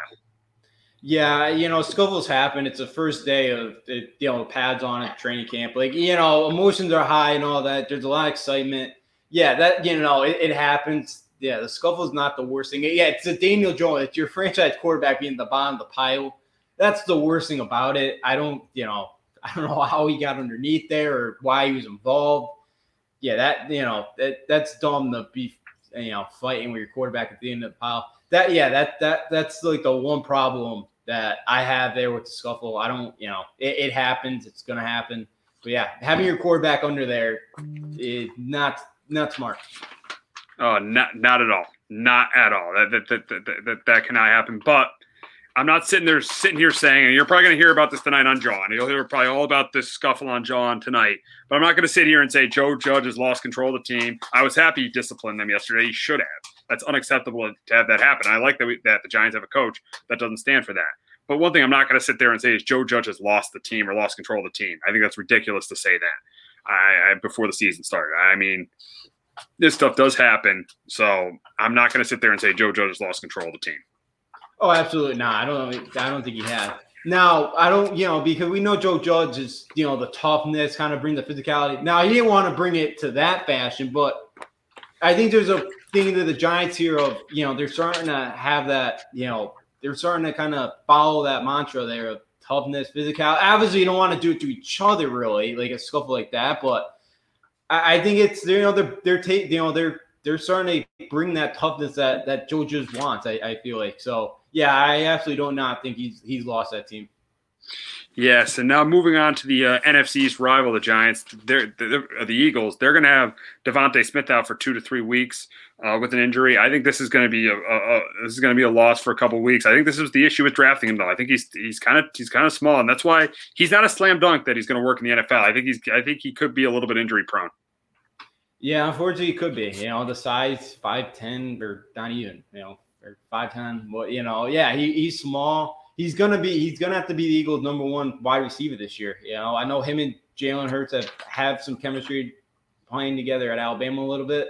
Yeah, you know, scuffles happen. It's the first day of you know pads on at training camp. Like you know, emotions are high and all that. There's a lot of excitement. Yeah, that you know, it, it happens. Yeah, the scuffle is not the worst thing. Yeah, it's a Daniel Jones. It's your franchise quarterback being the bottom of the pile. That's the worst thing about it. I don't, you know, I don't know how he got underneath there or why he was involved. Yeah, that you know, that that's dumb to be you know fighting with your quarterback at the end of the pile that yeah, that that that's like the one problem that I have there with the scuffle. I don't, you know, it, it happens. It's gonna happen. But yeah, having your quarterback under there is not not smart. Oh, not not at all. Not at all. That that that that, that, that cannot happen. But I'm not sitting there sitting here saying, and you're probably going to hear about this tonight on John. You'll hear probably all about this scuffle on John tonight. But I'm not going to sit here and say Joe Judge has lost control of the team. I was happy he disciplined them yesterday. He should have. That's unacceptable to have that happen. I like that we, that the Giants have a coach that doesn't stand for that. But one thing I'm not going to sit there and say is Joe Judge has lost the team or lost control of the team. I think that's ridiculous to say that. I, I before the season started. I mean, this stuff does happen. So I'm not going to sit there and say Joe Judge has lost control of the team. Oh, absolutely not. I don't. I don't think he has. Now, I don't, you know, because we know Joe Judge is, you know, the toughness, kind of bring the physicality. Now, he didn't want to bring it to that fashion, but I think there's a thing that the Giants here of, you know, they're starting to have that, you know, they're starting to kind of follow that mantra there of toughness, physicality. Obviously, you don't want to do it to each other, really, like a scuffle like that. But I, I think it's, you know, they're, they're, ta- you know, they're, they're starting to bring that toughness that that Joe just wants. I, I feel like so. Yeah, I absolutely don't not think he's he's lost that team. Yes, and now moving on to the uh, NFC's rival, the Giants. They're, they're the Eagles. They're going to have DeVonta Smith out for two to three weeks uh, with an injury. I think this is going to be a, a, a this is going to be a loss for a couple weeks. I think this is the issue with drafting him though. I think he's he's kind of he's kind of small, and that's why he's not a slam dunk that he's going to work in the NFL. I think he's I think he could be a little bit injury prone. Yeah, unfortunately, it could be. You know, the size five ten or not even. You know, or five ten. Well, you know, yeah, he, he's small. He's gonna be. He's gonna have to be the Eagles' number one wide receiver this year. You know, I know him and Jalen Hurts have have some chemistry playing together at Alabama a little bit,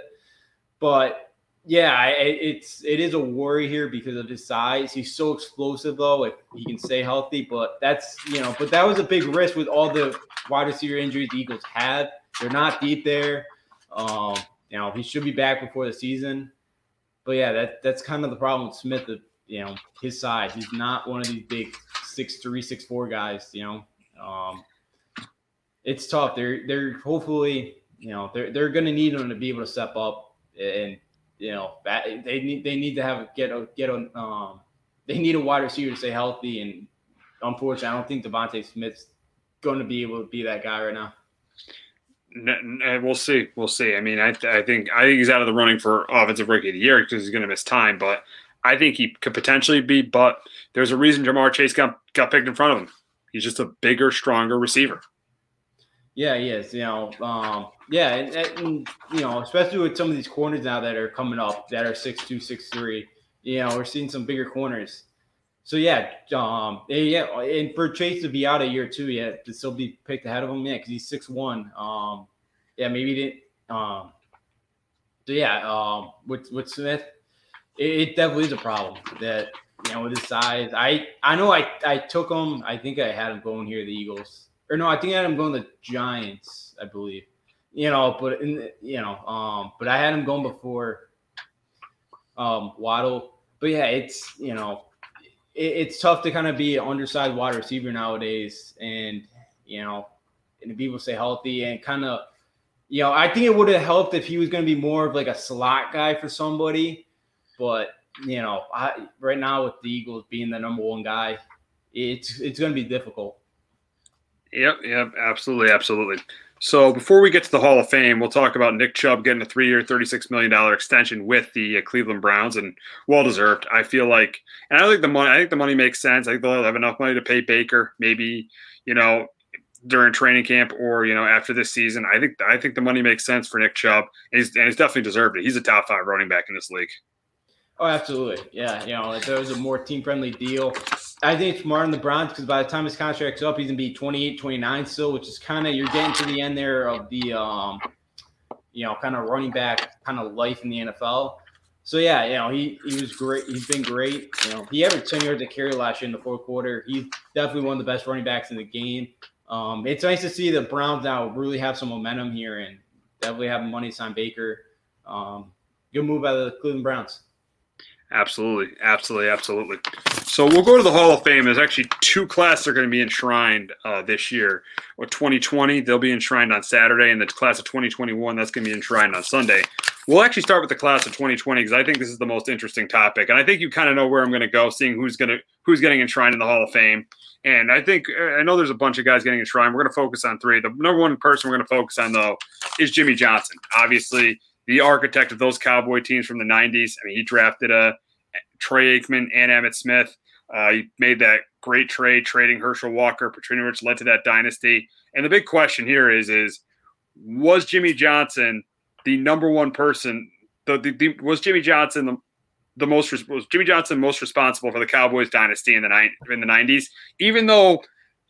but yeah, it, it's it is a worry here because of his size. He's so explosive though, if he can stay healthy. But that's you know, but that was a big risk with all the wide receiver injuries the Eagles had. They're not deep there. Um, you know, he should be back before the season. But yeah, that that's kind of the problem with Smith. You know, his size. He's not one of these big six three, six four guys. You know, um, it's tough. They're they're hopefully you know they're they're going to need him to be able to step up and you know they need they need to have get a get a um they need a wide receiver to stay healthy and unfortunately I don't think DeVonta Smith's going to be able to be that guy right now. We'll see. We'll see. I mean, I, I think I think he's out of the running for offensive rookie of the year because he's going to miss time. But I think he could potentially be. But there's a reason Ja'Marr Chase got got picked in front of him. He's just a bigger, stronger receiver. Yeah, he is. You know, um, yeah, and, and, you know, especially with some of these corners now that are coming up that are six two, six three. You know, we're seeing some bigger corners. So yeah, um, yeah, and for Chase to be out a year too, yeah, to still be picked ahead of him, yeah, because he's six one. Um, yeah, maybe he didn't. Um, so yeah, um, with with Smith, it, it definitely is a problem that you know with his size. I I know I I took him. I think I had him going here the Eagles, or no, I think I had him going the Giants. I believe, you know, but in you know, um, but I had him going before um Waddle. But yeah, it's you know it, it's tough to kind of be an undersized wide receiver nowadays, and you know, and people stay healthy and kind of, you know, I think it would have helped if he was going to be more of like a slot guy for somebody, but you know, I right now with the Eagles being the number one guy, it's it's going to be difficult. Yep, yep, absolutely, absolutely. So before we get to the Hall of Fame, we'll talk about Nick Chubb getting a three-year, thirty-six million dollar extension with the Cleveland Browns, and well deserved. I feel like, and I think the money. I think the money makes sense. I think they'll have enough money to pay Baker, maybe you know during training camp or you know after this season. I think I think the money makes sense for Nick Chubb, and he's, and he's definitely deserved it. He's a top five running back in this league. Oh, absolutely. Yeah, you know, if there was a more team-friendly deal, I think it's more on the Browns because by the time his contract's up, he's gonna be 28, 29 still, which is kind of you're getting to the end there of the um, you know, kind of running back kind of life in the NFL. So yeah, you know, he he was great. He's been great. You know, he averaged 10 yards a carry last year in the fourth quarter. He's definitely one of the best running backs in the game. Um, it's nice to see the Browns now really have some momentum here and definitely have money to sign Baker. Um, good move by the Cleveland Browns. Absolutely, absolutely, absolutely. So we'll go to the Hall of Fame. There's actually two classes that are going to be enshrined uh, this year. Or 2020, they'll be enshrined on Saturday, and the class of 2021, that's going to be enshrined on Sunday. We'll actually start with the class of 2020 because I think this is the most interesting topic, and I think you kind of know where I'm going to go, seeing who's going to who's getting enshrined in the Hall of Fame. And I think I know there's a bunch of guys getting enshrined. We're going to focus on three. The number one person we're going to focus on though is Jimmy Johnson. Obviously, the architect of those Cowboy teams from the 90s. I mean, he drafted uh, Troy Aikman and Emmitt Smith. Uh, he made that great trade, trading Herschel Walker, Petrino, which led to that dynasty. And the big question here is: is was Jimmy Johnson the number one person? The, the, the was Jimmy Johnson the, the most was Jimmy Johnson most responsible for the Cowboys dynasty in the in the nineties? Even though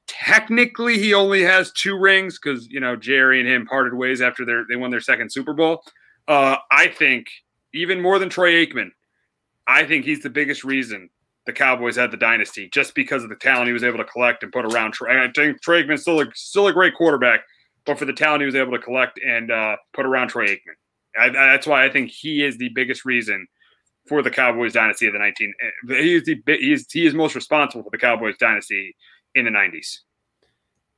technically he only has two rings because you know Jerry and him parted ways after their they won their second Super Bowl. Uh, I think even more than Troy Aikman, I think he's the biggest reason the Cowboys had the dynasty, just because of the talent he was able to collect and put around. I think Troy Aikman's still a, still a great quarterback, but for the talent he was able to collect and uh, put around Troy Aikman, I, that's why I think he is the biggest reason for the Cowboys dynasty of the 19. Eh, he is the he is he is most responsible for the Cowboys dynasty in the 90s.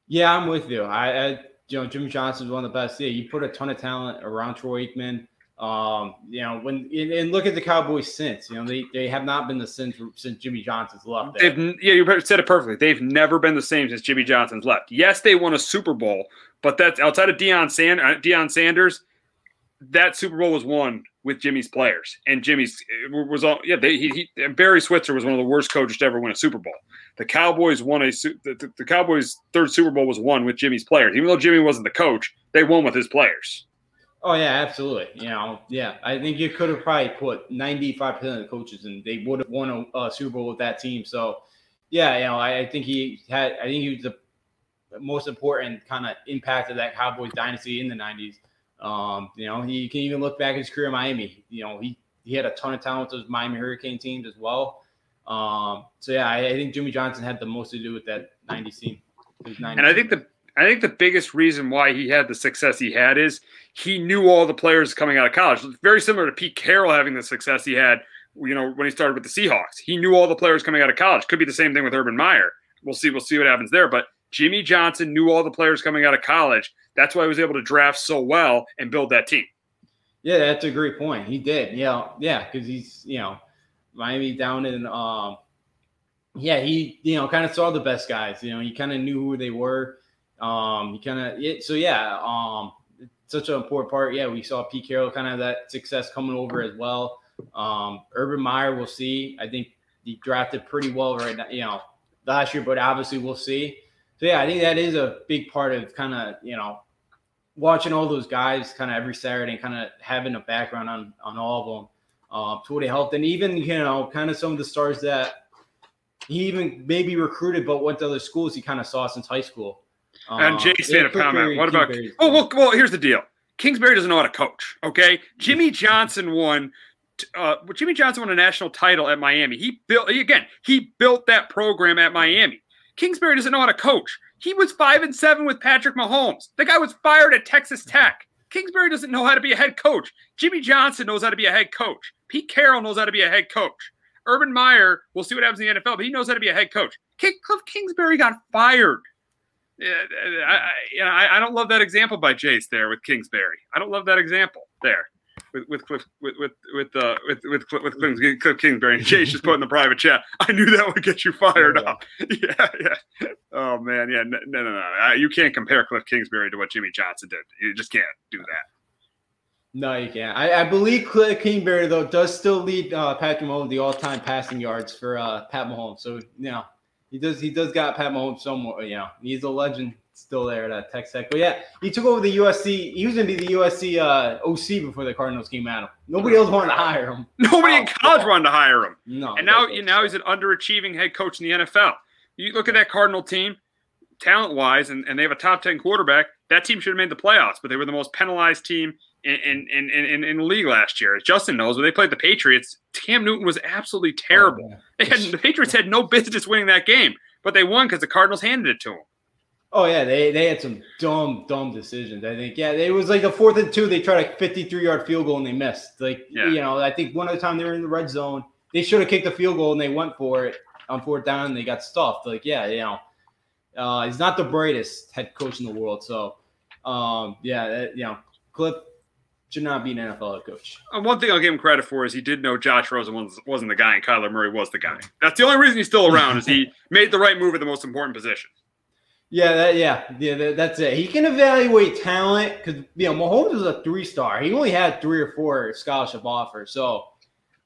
Yeah, I'm with you. I, I you know Jimmy Johnson is one of the best. Yeah, you put a ton of talent around Troy Aikman. Um, you know, when and look at the Cowboys since, you know, they, they have not been the same since Jimmy Johnson's left. There. They've, yeah, you said it perfectly. They've never been the same since Jimmy Johnson's left. Yes, they won a Super Bowl, but that's outside of Deion, Sand, uh, Deion Sanders. That Super Bowl was won with Jimmy's players, and Jimmy's uh, was all yeah. They, he, he, Barry Switzer was one of the worst coaches to ever win a Super Bowl. The Cowboys won a the, the Cowboys' third Super Bowl was won with Jimmy's players. Even though Jimmy wasn't the coach, they won with his players. Oh yeah, absolutely. You know, yeah, I think you could have probably put ninety five percent of the coaches, and they would have won a, a, Super Bowl with that team. So, yeah, you know, I, I, think he had. I think he was the most important kind of impact of that Cowboys dynasty in the nineties. Um, you know, he can even look back at his career in Miami. You know, he he had a ton of talent with those Miami Hurricane teams as well. Um, so yeah, I, I, think Jimmy Johnson had the most to do with that '90s team. And I think the I think the biggest reason why he had the success he had is he knew all the players coming out of college. Very similar to Pete Carroll having the success he had, you know, when he started with the Seahawks. He knew all the players coming out of college. Could be the same thing with Urban Meyer. We'll see. We'll see what happens there. But Jimmy Johnson knew all the players coming out of college. That's why he was able to draft so well and build that team. Yeah, that's a great point. He did. Yeah, yeah, because he's you know Miami down in um yeah he you know kind of saw the best guys. You know he kind of knew who they were. Um, he kind of so yeah. Um, such an important part. Yeah, we saw Pete Carroll kind of that success coming over as well. Um, Urban Meyer, we'll see. I think he drafted pretty well right now, you know, last year, but obviously we'll see. So yeah, I think that is a big part of kind of you know watching all those guys kind of every Saturday and kind of having a background on on all of them uh, to what he helped, and even you know kind of some of the stars that he even maybe recruited but went to other schools he kind of saw since high school. and Jay's made a comment. What about? Oh well, well, here's the deal. Kingsbury doesn't know how to coach. Okay, Jimmy Johnson won. Uh, Jimmy Johnson won a national title at Miami. He built again. He built that program at Miami. Kingsbury doesn't know how to coach. He was five and seven with Patrick Mahomes. The guy was fired at Texas Tech. Kingsbury doesn't know how to be a head coach. Jimmy Johnson knows how to be a head coach. Pete Carroll knows how to be a head coach. Urban Meyer, we'll see what happens in the NFL, but he knows how to be a head coach. Cliff Kingsbury got fired. I, I, I don't love that example by Jace there with Kingsbury. I don't love that example there with with Cliff with with with uh, with with Cliff, with Cliff Kingsbury and Jace just put in the private chat. I knew that would get you fired yeah. up. Yeah, yeah. Oh man, yeah. No, no, no. no. You can't compare Cliff Kingsbury to what Jimmy Johnson did. You just can't do that. No, you can't. I, I believe Cliff Kingsbury though does still lead uh, Patrick Mahomes the all-time passing yards for uh, Pat Mahomes. So you know he does he does got Pat Mahomes somewhere. You know he's a legend still there at Tech Tech. But yeah, he took over the USC. He was going to be the USC uh, OC before the Cardinals came at him. Nobody else wanted to hire him. Nobody oh, in college wanted to hire him. No, and now you now he's an underachieving head coach in the NFL. You look at that Cardinal team, talent wise, and, and they have a top ten quarterback. That team should have made the playoffs, but they were the most penalized team in in, in, in, the league last year. As Justin knows, when they played the Patriots, Cam Newton was absolutely terrible. Oh, they had the Patriots had no business winning that game, but they won because the Cardinals handed it to them. Oh yeah, they they had some dumb dumb decisions. I think yeah, it was like a fourth and two. They tried a fifty-three yard field goal and they missed. Like yeah. you know, I think one of the time they were in the red zone, they should have kicked the field goal and they went for it on fourth down and they got stuffed. Like yeah, you know, uh, he's not the brightest head coach in the world. So um, yeah, that, you know, Cliff should not be an NFL head coach. And one thing I'll give him credit for is he did know Josh Rosen wasn't the guy and Kyler Murray was the guy. That's the only reason he's still around is he made the right move at the most important position. Yeah, that, yeah, yeah. That, that's it. He can evaluate talent because you know Mahomes is a three star. He only had three or four scholarship offers, so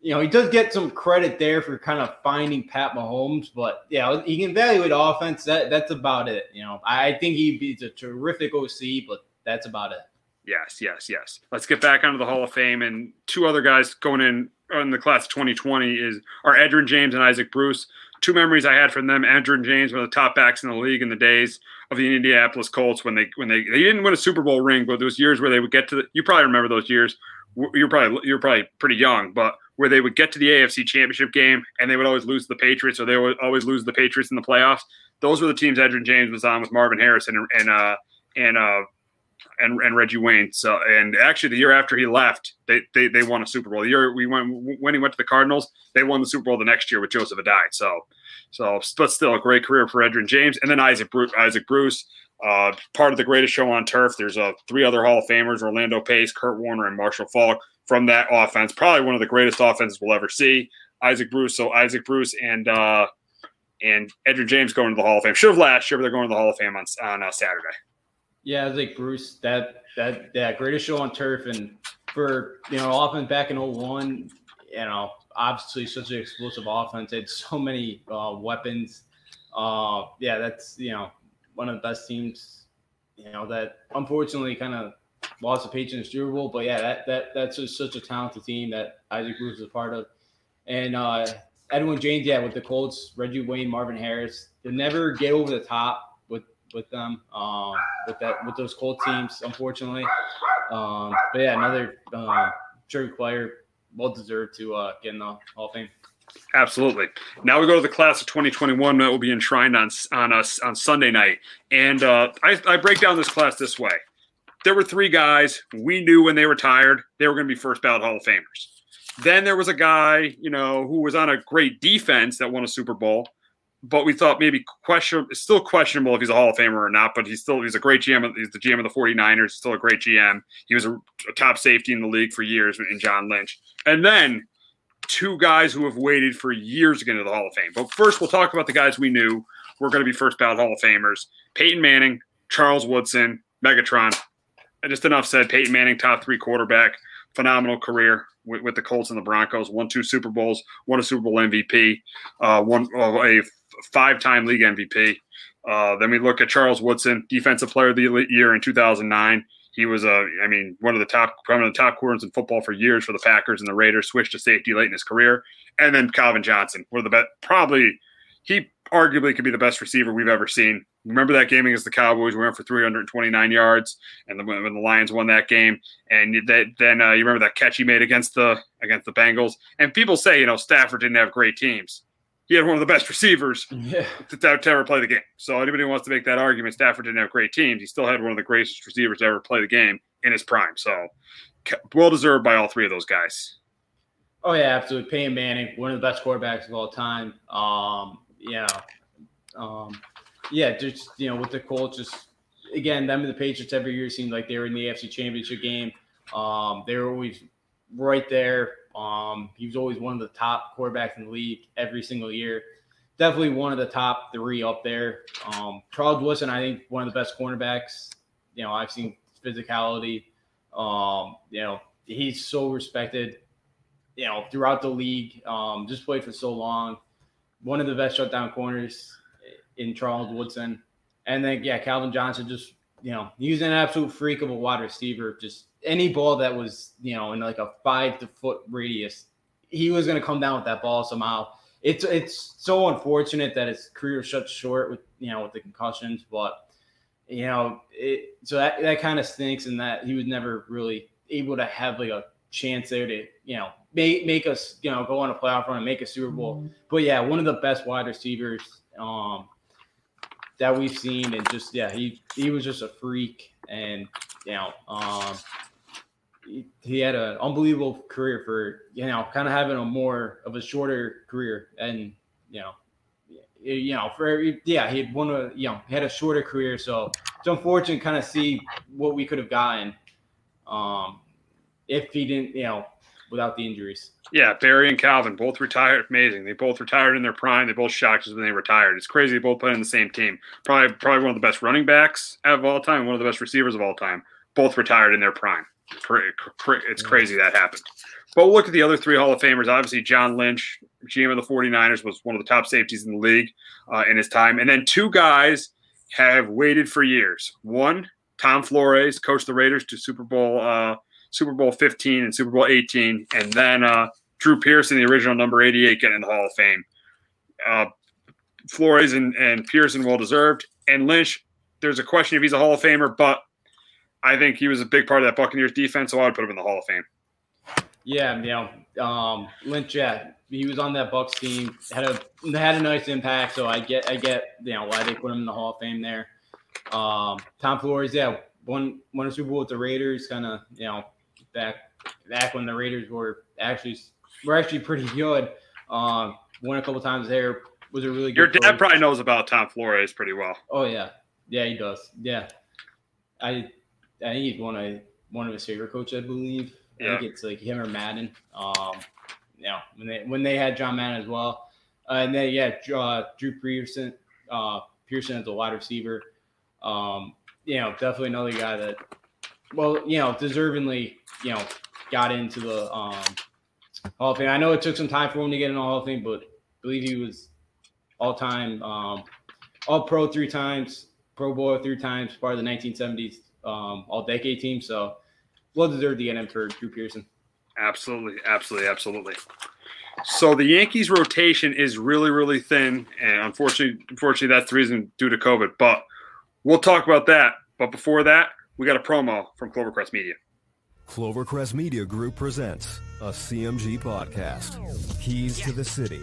you know he does get some credit there for kind of finding Pat Mahomes. But yeah, he can evaluate offense. That that's about it. You know, I think he's a terrific OC, but that's about it. Yes, yes, yes. Let's get back onto the Hall of Fame and two other guys going in in the class of 2020 is are Edgerrin James and Isaac Bruce two memories I had from them. Edgerrin James were the top backs in the league in the days of the Indianapolis Colts when they when they they didn't win a Super Bowl ring, but those years where they would get to the, you probably remember those years. You're probably you're probably pretty young, but where they would get to the AFC Championship game and they would always lose the Patriots, or they would always lose the Patriots in the playoffs. Those were the teams Edgerrin James was on with Marvin Harrison and and uh, and uh, and, and Reggie Wayne. So, and actually, the year after he left, they, they, they won a Super Bowl. The year we went when he went to the Cardinals, they won the Super Bowl the next year with Joseph Addai. So, so but still a great career for Edgerrin James, and then Isaac Bruce, Isaac Bruce, uh, part of the greatest show on turf. There's uh, three other Hall of Famers: Orlando Pace, Kurt Warner, and Marshall Faulk from that offense. Probably one of the greatest offenses we'll ever see. Isaac Bruce, so Isaac Bruce and uh, and Edgerrin James going to the Hall of Fame. Should have last year, but they're going to the Hall of Fame on on uh, Saturday. Yeah, I like Bruce. That that that greatest show on turf, and for you know, often back in 01, you know, obviously such an explosive offense. Had so many uh, weapons. Uh, yeah, that's you know one of the best teams. You know that unfortunately kind of lost the Patriots durable, but yeah, that that that's just such a talented team that Isaac Bruce is a part of, and uh, Edgerrin James, yeah, with the Colts, Reggie Wayne, Marvin Harris, they never get over the top with with them um, with that with those cold teams, unfortunately. Um, but yeah, another uh, player, well deserved to uh, get in the Hall of Fame. Absolutely. Now we go to the class of 2021 that will be enshrined on on us on Sunday night, and uh, I, I break down this class this way. There were three guys we knew when they retired they were going to be first ballot Hall of Famers. Then there was a guy, you know, who was on a great defense that won a Super Bowl but we thought maybe question it's still questionable if he's a Hall of Famer or not, but he's still he's a great GM. He's the GM of the 49ers. He's still a great GM. He was a, a, top safety in the league for years in John Lynch. And then two guys who have waited for years to get into the Hall of Fame. But first we'll talk about the guys we knew were going to be first ballot Hall of Famers. Peyton Manning, Charles Woodson, Megatron, And just enough said. Peyton Manning, top three quarterback, phenomenal career with, with the Colts and the Broncos. Won two Super Bowls, won a Super Bowl MVP, uh, won uh, a five-time league MVP. Uh, then we look at Charles Woodson, Defensive Player of the Year in 2009. He was a, I mean, one of the top, one of the top corners in football for years for the Packers and the Raiders. Switched to safety late in his career, and then Calvin Johnson, one of the best, probably he arguably could be the best receiver we've ever seen. Remember that game against the Cowboys? We went for 329 yards, and the, when the Lions won that game, and that, then uh, you remember that catch he made against the against the Bengals. And people say, you know, Stafford didn't have great teams. He had one of the best receivers Yeah. to, to ever play the game. So anybody who wants to make that argument, Stafford didn't have great teams. He still had one of the greatest receivers to ever play the game in his prime. So well deserved by all three of those guys. Oh yeah, absolutely. Peyton Manning, one of the best quarterbacks of all time. Um, yeah, um, yeah, just you know, with the Colts, just again, them and the Patriots every year seemed like they were in the AFC Championship game. Um, they were always right there. Um, he was always one of the top quarterbacks in the league every single year. Definitely one of the top three up there. Um, Charles Woodson, I think, one of the best cornerbacks. You know, I've seen physicality. Um, you know, he's so respected you know, throughout the league. Um, just played for so long. One of the best shutdown corners in Charles Woodson. And then, yeah, Calvin Johnson just, you know, he's an absolute freak of a wide receiver. Just any ball that was, you know, in like a five to foot radius, he was going to come down with that ball somehow. It's it's so unfortunate that his career was shut short with you know with the concussions, but you know it. So that that kind of stinks, in that he was never really able to have like a chance there to you know make make us you know go on a playoff run and make a Super Bowl. But yeah, one of the best wide receivers um, that we've seen, and just yeah, he he was just a freak, and you know um, he, had an unbelievable career for you know kind of having a more of a shorter career, and you know. You know, for yeah, he had one of you know had a shorter career, so it's unfortunate kind of see what we could have gotten um, if he didn't, you know, without the injuries. Yeah, Barry and Calvin both retired. Amazing. They both retired in their prime. They both shocked us when they retired. It's crazy. They both played in the same team. Probably, probably one of the best running backs of all time. One of the best receivers of all time. Both retired in their prime. It's crazy that happened. But look at the other three Hall of Famers. Obviously, John Lynch, GM of the 49ers, was one of the top safeties in the league uh, in his time. And then two guys have waited for years. One, Tom Flores, coached the Raiders to Super Bowl uh, Super Bowl 15 and Super Bowl 18, and then uh, Drew Pearson, the original number 88, getting in the Hall of Fame. Uh, Flores and, and Pearson well deserved, and Lynch. There's a question if he's a Hall of Famer, but I think he was a big part of that Buccaneers defense, so I would put him in the Hall of Fame. Yeah, you know, um, Lynch. Yeah, he was on that Bucks team. had a had a nice impact, so I get I get you know why they put him in the Hall of Fame there. Um, Tom Flores, yeah, won a Super Bowl with the Raiders, kind of you know back back when the Raiders were actually were actually pretty good. Um, won a couple times there. Was a really good. Your dad coach. probably knows about Tom Flores pretty well. Oh yeah, yeah, he does. Yeah, I I think he's one of one of his favorite coaches, I believe. I Yeah. think it's like him or Madden. Um, you know, when they when they had John Madden as well, uh, and then yeah, Drew- uh, Drew Pearson, uh, Pearson as a wide receiver. Um, you know, definitely another guy that, well, you know, deservingly, you know, got into the um, Hall of Fame. I know it took some time for him to get in the Hall of Fame, but I believe he was all time um, All Pro three times, Pro Bowl three times, part of the 1970s um, All Decade team. So, well deserved the get for Drew Pearson. Absolutely, absolutely, absolutely. So the Yankees rotation is really, really thin, and unfortunately, unfortunately, that's the reason due to COVID. But we'll talk about that. But before that, we got a promo from Clovercrest Media. Clovercrest Media Group presents a CMG podcast. Keys to the City.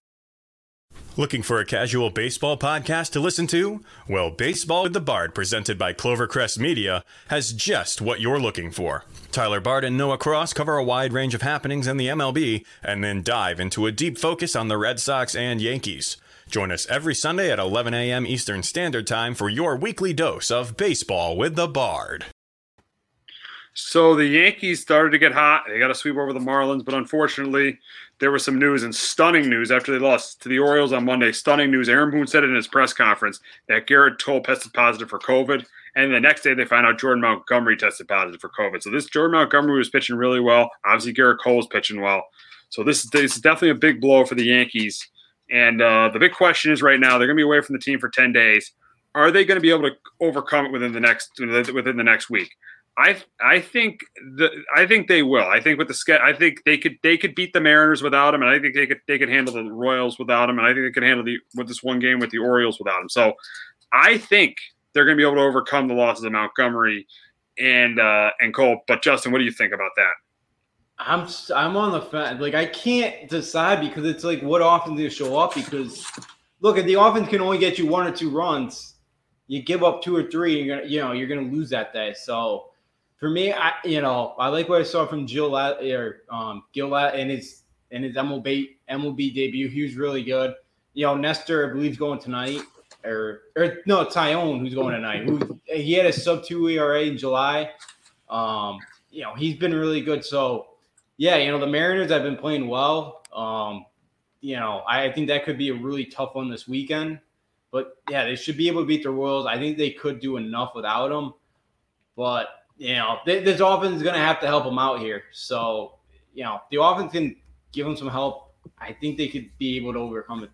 Looking for a casual baseball podcast to listen to? Well, Baseball with the Bard, presented by Clovercrest Media, has just what you're looking for. Tyler Bard and Noah Cross cover a wide range of happenings in the MLB and then dive into a deep focus on the Red Sox and Yankees. Join us every Sunday at 11 a.m. Eastern Standard Time for your weekly dose of Baseball with the Bard. So the Yankees started to get hot. They got a sweep over the Marlins, but unfortunately, there was some news and stunning news after they lost to the Orioles on Monday. Stunning news. Aaron Boone said in his press conference that Gerrit Cole tested positive for COVID. And the next day, they find out Jordan Montgomery tested positive for COVID. So this Jordan Montgomery was pitching really well. Obviously, Gerrit Cole was pitching well. So this, this is definitely a big blow for the Yankees. And uh, the big question is right now, they're going to be away from the team for 10 days. Are they going to be able to overcome it within the next within the next week? I I think the I think they will. I think with the I think they could they could beat the Mariners without him, and I think they could they could handle the Royals without him, and I think they could handle the with this one game with the Orioles without him. So I think they're going to be able to overcome the losses of Montgomery and uh, and Cole. But Justin, what do you think about that? I'm I'm on the fence. Like I can't decide because it's like what offense do you show up? Because look, if the offense can only get you one or two runs, you give up two or three, you're gonna you know you're gonna lose that day. So for me, I you know I like what I saw from Jill or um, Gil and his and his MLB MLB debut. He was really good. You know, Nestor I believe is going tonight, or or no Taillon who's going tonight. Who he had a sub two ERA in July. Um, you know he's been really good. So yeah, you know the Mariners have been playing well. Um, you know I think that could be a really tough one this weekend. But yeah, they should be able to beat the Royals. I think they could do enough without them. But you know, this offense is going to have to help them out here. So, you know, the offense can give them some help. I think they could be able to overcome it.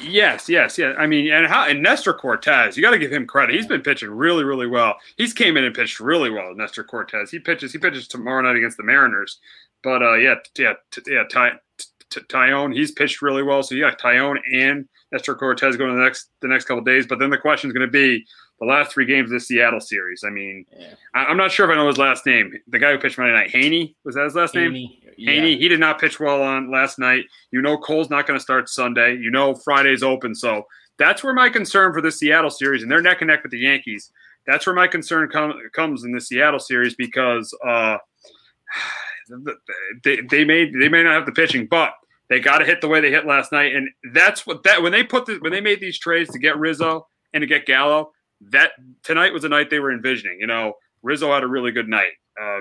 Yes, yes, yeah. I mean, and how and Nestor Cortes, you got to give him credit. He's been pitching really, really well. He's came in and pitched really well. Nestor Cortes, He pitches. He pitches tomorrow night against the Mariners. But uh, yeah, yeah, yeah. Ty, Taillon, he's pitched really well. So you got Taillon and Nestor Cortes going the next the next couple days. But then the question is going to be the last three games of the Seattle series. I mean, yeah. I, am not sure if I know his last name. The guy who pitched Monday night, Heaney, was that his last Heaney. name? Yeah. Heaney. He did not pitch well on last night. You know, Cole's not going to start Sunday. You know, Friday's open. So that's where my concern for the Seattle series, and they're neck and neck with the Yankees. That's where my concern com- comes in the Seattle series because uh, they, they may they may not have the pitching, but they got to hit the way they hit last night, and that's what that when they put the, when they made these trades to get Rizzo and to get Gallo, that tonight was a night they were envisioning. You know, Rizzo had a really good night. Uh,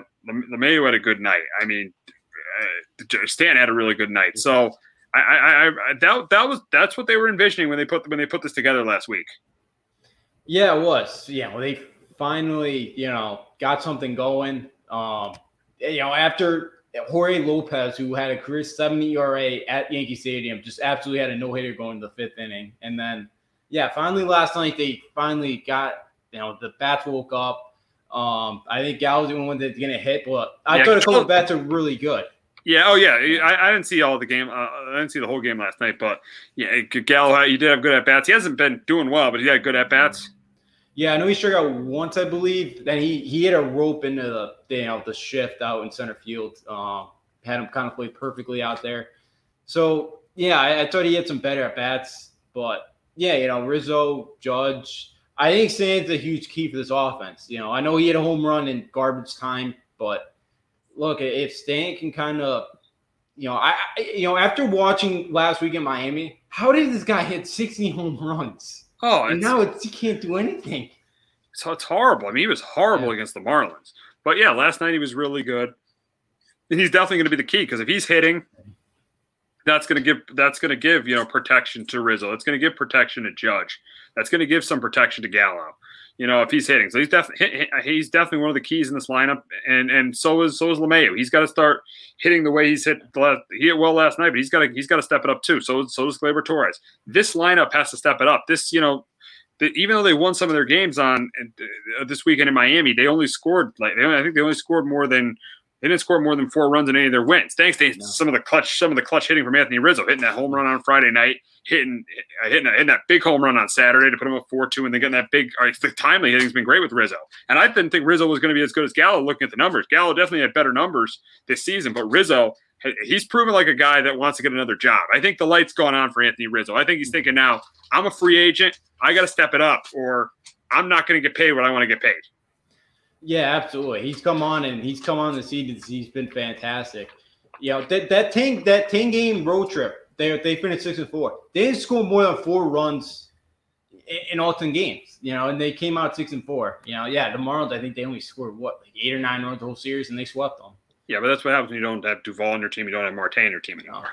LeMahieu had a good night. I mean, uh, Stan had a really good night. So I, I, I, that that was that's what they were envisioning when they put when they put this together last week. Yeah, it was. Yeah, well, they finally you know got something going. Um, you know, after Jorge Lopez, who had a career 70 ERA at Yankee Stadium, just absolutely had a no hitter going to the fifth inning, and then yeah, finally last night they finally got you know the bats woke up. Um, I think Gallo's the one that's gonna hit, but I yeah, thought a couple of bats are really good. Yeah. Oh, yeah. I, I didn't see all the game. Uh, I didn't see the whole game last night, but yeah, Gallo, he did have good at bats. He hasn't been doing well, but he had good at bats. Yeah, I know he struck out once, I believe. Then he he hit a rope into the you know the shift out in center field. Um, had him kind of play perfectly out there. So yeah, I, I thought he had some better at bats, but yeah, you know, Rizzo, Judge. I think Stan's a huge key for this offense. You know, I know he had a home run in garbage time, but look, if Stan can kind of, you know, I, you know, after watching last week in Miami, how did this guy hit 60 home runs? Oh, and now it's, he can't do anything. So it's horrible. I mean, he was horrible yeah. against the Marlins. But yeah, last night he was really good. And he's definitely going to be the key because if he's hitting, that's going to give that's going to give you know protection to Rizzo. It's going to give protection to Judge. That's going to give some protection to Gallo. You know, if he's hitting, so he's definitely he's definitely one of the keys in this lineup, and and so is so is LeMahieu. He's got to start hitting the way he's hit. He hit well last night, but he's got to he's got to step it up too. So so does Gleyber Torres. This lineup has to step it up. This you know even though they won some of their games on uh, this weekend in Miami, they only scored like they only, I think they only scored more than they didn't score more than four runs in any of their wins. Thanks to no. some of the clutch, some of the clutch hitting from Anthony Rizzo, hitting that home run on Friday night, hitting uh, hitting, hitting that big home run on Saturday to put him up four two, and then getting that big. Right, the timely hitting's been great with Rizzo, and I didn't think Rizzo was going to be as good as Gallo. Looking at the numbers, Gallo definitely had better numbers this season, but Rizzo, he's proven like a guy that wants to get another job. I think the light's gone on for Anthony Rizzo. I think he's thinking now, I'm a free agent. I got to step it up, or I'm not going to get paid what I want to get paid. Yeah, absolutely. He's come on and he's come on the season. He's been fantastic. You know that that ten that ten game road trip. They they finished six and four. They didn't score more than four runs in, all ten games. You know, and they came out six and four. You know, yeah, the Marlins. I think they only scored what like eight or nine runs the whole series, and they swept them. Yeah, but that's what happens when you don't have Duvall on your team. You don't have Marte on your team anymore. No,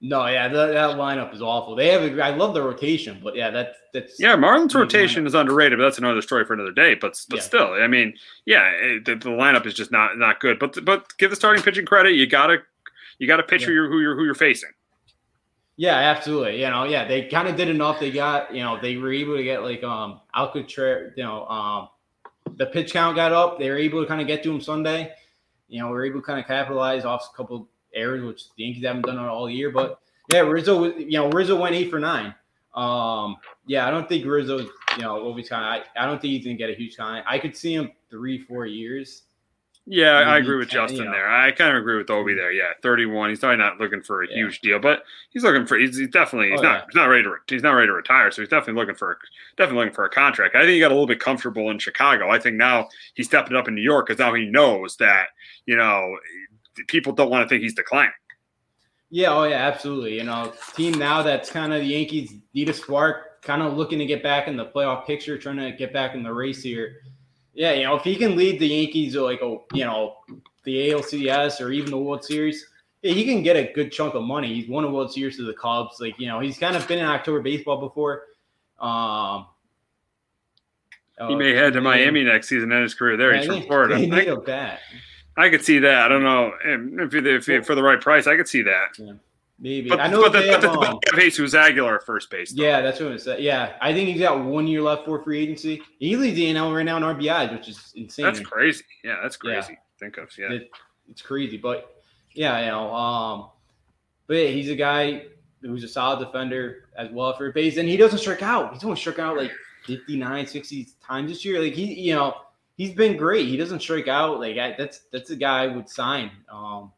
yeah, that, that lineup is awful. They have, a, I love the rotation, but yeah, that that's yeah. Marlins rotation is underrated, but that's another story for another day. But but yeah. still, I mean, yeah, it, the, the, lineup is just not not good. But but give the starting pitching credit. You gotta you gotta pitch yeah. who you're who you're facing. Yeah, absolutely. You know, yeah, they kind of did enough. They got you know they were able to get like um Alcantara, you know, um the pitch count got up. They were able to kind of get to him Sunday. You know, we are able to kind of capitalize off a couple errors, which the Yankees haven't done all year. But yeah, Rizzo, you know, Rizzo went eight for nine. Um, yeah, I don't think Rizzo, you know, always kind. I, I don't think he's gonna get a huge time. I could see him three, four years. Yeah, I agree with 10, Justin you know. there. I kind of agree with Ovi there. Yeah, thirty-one. He's probably not looking for a yeah. huge deal, but he's looking for. He's, he's definitely. He's oh, not. Yeah. He's not ready to. He's not ready to retire. So he's definitely looking for. Definitely looking for a contract. I think he got a little bit comfortable in Chicago. I think now he's stepping up in New York because now he knows that you know people don't want to think he's declining. Yeah, oh yeah, absolutely. You know, team now that's kind of the Yankees need a spark, kind of looking to get back in the playoff picture, trying to get back in the race here. Yeah, you know, if he can lead the Yankees like a you know the ALCS or even the World Series, yeah, he can get a good chunk of money. He's won a World Series to the Cubs. Like you know, he's kind of been in October baseball before. Um, he may head to Miami next season in his career. There, he's from Florida. They need a bat. I could see that. I don't know if, if, if for the right price, I could see that. Yeah, maybe. But, I know but the, but the, um, Jesus Aguilar at first base. Though. Yeah, that's what I'm saying. Yeah, I think he's got one year left for free agency. He leads the NL right now in RBIs, which is insane. That's crazy. Yeah, that's crazy. Yeah. Think of yeah. It, it's crazy, but yeah, you know, um, but yeah, he's a guy who's a solid defender as well for base, and he doesn't strike out. He's only struck out like 59, 60 times this year. Like he, you know he's been great. He doesn't strike out. Like I, that's that's a guy I would sign. Um,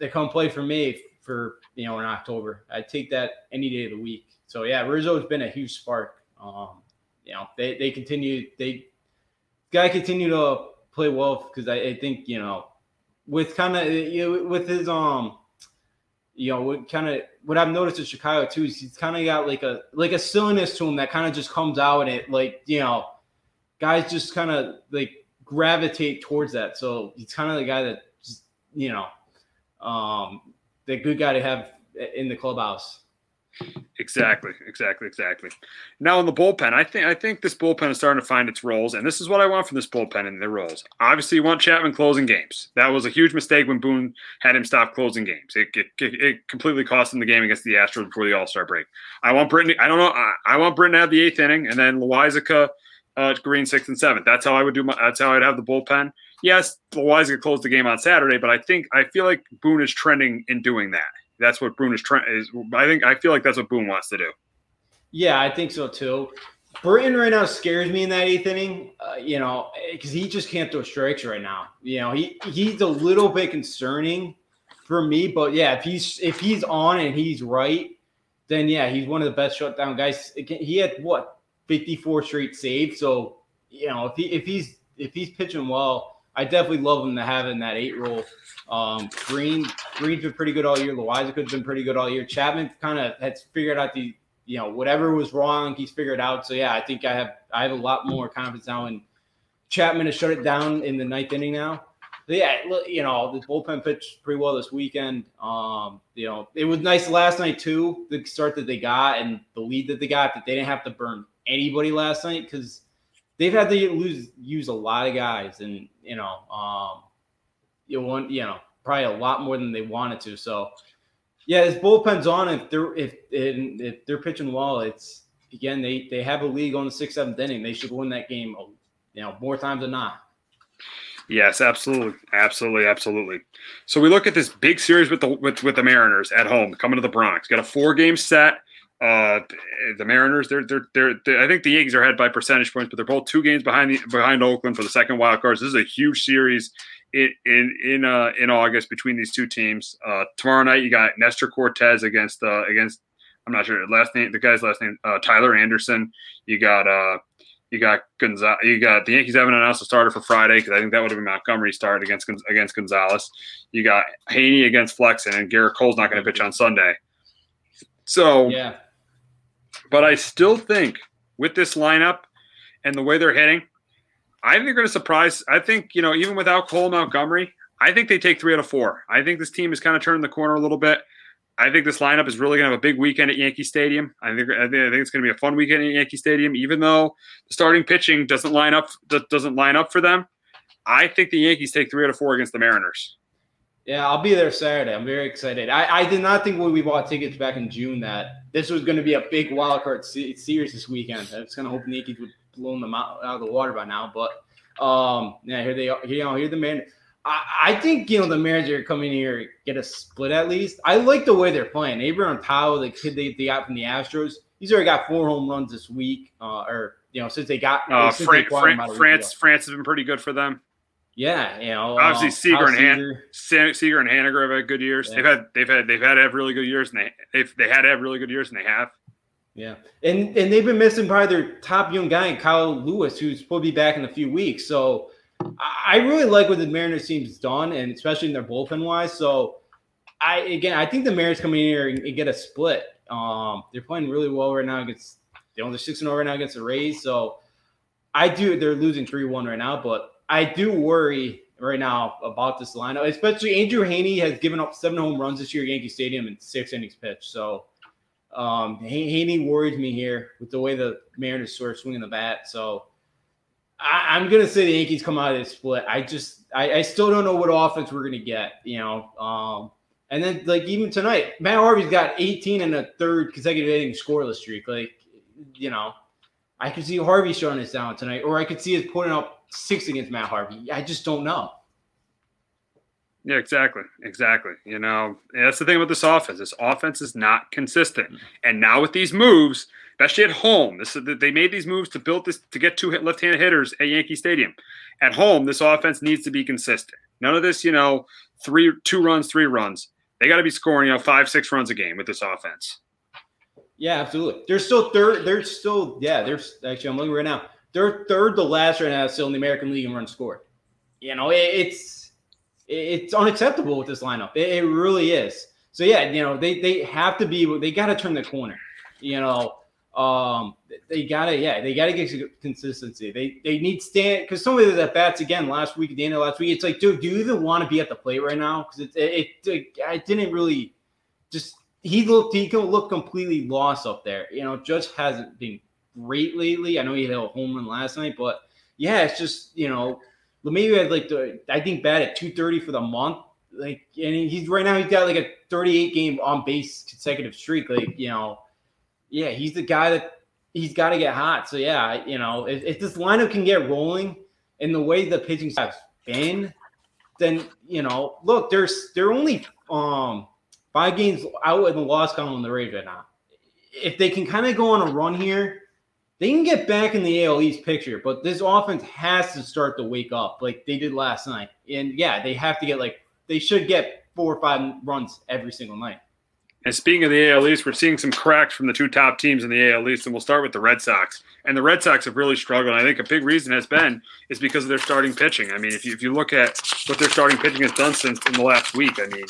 they come play for me for you know in October. I take that any day of the week. So yeah, Rizzo's been a huge spark. Um, you know they they continue they guy continue to play well because I, I, think you know with kind of you know, with his um you know what kind of what I've noticed in Chicago too is he's kind of got like a like a silliness to him that kind of just comes out and it like you know guys just kind of like gravitate towards that. So he's kind of the guy that just, you know, um, the good guy to have in the clubhouse. Exactly, exactly, exactly. Now in the bullpen, I think I think this bullpen is starting to find its roles, and this is what I want from this bullpen and their roles. Obviously, you want Chapman closing games. That was a huge mistake when Boone had him stop closing games. It, it, it completely cost him the game against the Astros before the All Star break. I want Brittany. I don't know. I, I want Britton to have the eighth inning, and then Loaisiga uh, Green sixth and seventh. That's how I would do my. That's how I'd have the bullpen. Yes, Loaisiga closed the game on Saturday, but I think I feel like Boone is trending in doing that. That's what Boone is trying. Is I think I feel like that's what Boone wants to do. Yeah, I think so too. Britton right now scares me in that eighth inning. Uh, you know, because he just can't throw strikes right now. You know, he he's a little bit concerning for me. But yeah, if he's if he's on and he's right, then yeah, he's one of the best shutdown guys. He had what 54 straight saves. So you know if he if he's if he's pitching well, I definitely love him to have in that eight role. Um, Green Green's been pretty good all year. Loaisiga's been pretty good all year. Chapman kind of has figured out the you know whatever was wrong, he's figured out. So yeah, I think I have I have a lot more confidence now in Chapman to shut it down in the ninth inning now. But yeah, you know, the bullpen pitched pretty well this weekend. Um, you know, it was nice last night too, the start that they got and the lead that they got that they didn't have to burn anybody last night because they've had to lose use a lot of guys, and you know, um, you want you know probably a lot more than they wanted to. So yeah, this bullpen's on. If they're if if they're pitching well, it's again they they have a league on the sixth seventh inning. They should win that game, you know, more times than not. Yes, absolutely, absolutely, absolutely. So we look at this big series with the with with the Mariners at home, coming to the Bronx. Got a four game set. Uh, the Mariners, they're, they're, they're, they're, I think the Yankees are ahead by percentage points, but they're both two games behind the, behind Oakland for the second wild cards. This is a huge series in in in, uh, in August between these two teams. Uh, tomorrow night you got Nestor Cortes against uh, against I'm not sure last name the guy's last name uh, Tyler Anderson. You got uh you got Gonzalez. You got the Yankees haven't announced a starter for Friday because I think that would have been Montgomery start against against Gonzalez. You got Heaney against Flexen, and Gerrit Cole's not going to pitch on Sunday. So yeah, but I still think with this lineup and the way they're hitting, I think they're going to surprise. I think you know even without Cole Montgomery, I think they take three out of four. I think this team is kind of turning the corner a little bit. I think this lineup is really going to have a big weekend at Yankee Stadium. I think I think, I think it's going to be a fun weekend at Yankee Stadium, even though the starting pitching doesn't line up doesn't line up for them. I think the Yankees take three out of four against the Mariners. Yeah, I'll be there Saturday. I'm very excited. I, I did not think when we bought tickets back in June that this was going to be a big wild card series this weekend. I was kind of hoping the Yankees would blow them out, out of the water by now, but um, yeah, here they are. Here, you know, here the man. I, I think you know the Mariners are coming here get a split at least. I like the way they're playing. Abraham Powell, the kid they, they got from the Astros, he's already got four home runs this week, uh, or you know since they got uh, since Fran- they Fran- France. France has been pretty good for them. Yeah, you know, obviously uh, Seager and Han- Seager and Haniger have had good years. Yeah. They've had they've had they've had to have really good years, and they they've they had to have really good years, and they have. Yeah, and and they've been missing probably their top young guy, Kyle Lewis, who's supposed to be back in a few weeks. So I really like what the Mariners team's done, and especially in their bullpen wise. So I again, I think the Mariners come in here and get a split. Um, they're playing really well right now against you know they're six and over right now against the Rays. So I do they're losing three one right now, but I do worry right now about this lineup, especially Andrew Heaney has given up seven home runs this year at Yankee Stadium in six innings pitched. So um, Heaney worries me here with the way the Mariners sort of swinging the bat. So I, am gonna say the Yankees come out of this split. I just I, I still don't know what offense we're gonna get. You know, um, and then like even tonight, Matt Harvey's got 18 and a third consecutive inning scoreless streak. Like, you know, I could see Harvey shutting us down tonight, or I could see us putting up six against Matt Harvey. I just don't know. Yeah, exactly. Exactly. You know, that's the thing about this offense. This offense is not consistent. And now with these moves, especially at home, this they made these moves to build this to get two left-handed hitters at Yankee Stadium. At home, this offense needs to be consistent. None of this, you know, three two runs, three runs. They got to be scoring, you know, five, six runs a game with this offense. Yeah, absolutely. They're still third. They're still, yeah, they're actually, I'm looking right now. They're third to last right now still in the American League in runs scored. You know, it, it's it's unacceptable with this lineup. It, it, really is. So yeah, you know they they have to be. They got to turn the corner. You know, um, they gotta yeah they gotta get consistency. They they need stand because some of the bats again last week at the end of last week. It's like, dude, do you even want to be at the plate right now? Because it, it it I didn't really just he looked he can look completely lost up there. You know, Judge hasn't been great lately. I know he had a home run last night, but yeah, it's just you know maybe had like the I think bad at 230 for the month. Like and he's right now he's got like a 38 game on base consecutive streak. Like, you know, yeah, he's the guy that he's got to get hot. So yeah, you know, if, if this lineup can get rolling in the way the pitching staff's been, then you know, look, there's they're only um five games out in the loss column in the Rays right now. If they can kind of go on a run here, they can get back in the AL East picture, but this offense has to start to wake up like they did last night. And yeah, they have to get like they should get four or five runs every single night. And speaking of the AL East, we're seeing some cracks from the two top teams in the AL East, and we'll start with the Red Sox. And the Red Sox have really struggled. I think a big reason has been is because of their starting pitching. I mean, if you, if you look at what their starting pitching has done since in the last week, I mean,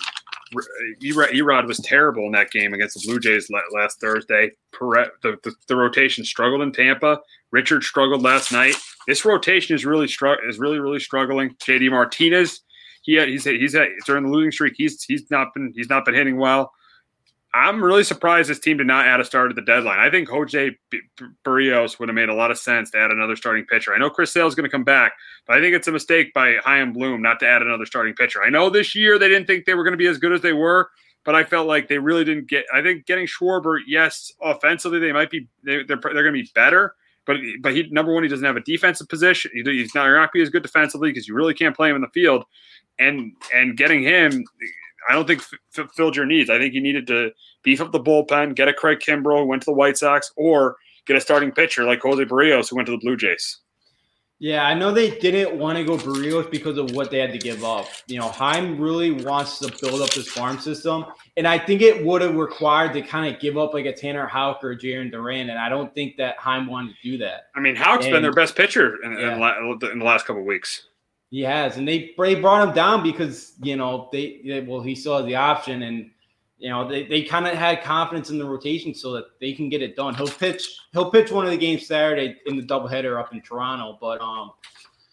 Uh, E-Rod was terrible in that game against the Blue Jays last Thursday. The, the, the, rotation struggled in Tampa. Richard struggled last night. This rotation is really is really really struggling. JD Martinez, he he's he's during the losing streak. He's he's not been he's not been hitting well. I'm really surprised this team did not add a start at the deadline. I think Jose Berrios would have made a lot of sense to add another starting pitcher. I know Chris Sale is going to come back, but I think it's a mistake by Chaim Bloom not to add another starting pitcher. I know this year they didn't think they were going to be as good as they were, but I felt like they really didn't get. I think getting Schwarber, yes, offensively they might be they, are they're, they're going to be better, but but he number one he doesn't have a defensive position. He's not going to be as good defensively because you really can't play him in the field, and and getting him I don't think f- filled your needs. I think you needed to beef up the bullpen, get a Craig Kimbrel who went to the White Sox, or get a starting pitcher like Jose Berrios who went to the Blue Jays. Yeah, I know they didn't want to go Berrios because of what they had to give up. You know, Chaim really wants to build up this farm system, and I think it would have required to kind of give up like a Tanner Houck or Jarren Duran, and I don't think that Chaim wanted to do that. I mean, Houck's And- been their best pitcher in, Yeah. in, la- in the last couple of weeks. He has, and they they brought him down because you know they, they well he still has the option, and you know they, they kind of had confidence in the rotation so that they can get it done. He'll pitch he'll pitch one of the games Saturday in the doubleheader up in Toronto, but um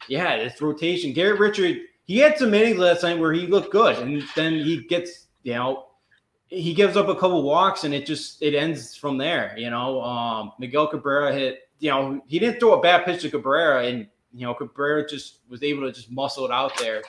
yeah, this rotation. Garrett Richard he had some innings last night where he looked good, and then he gets you know he gives up a couple walks and it just it ends from there. You know, um, Miguel Cabrera hit. You know, he didn't throw a bad pitch to Cabrera, and you know Cabrera just was able to just muscle it out there.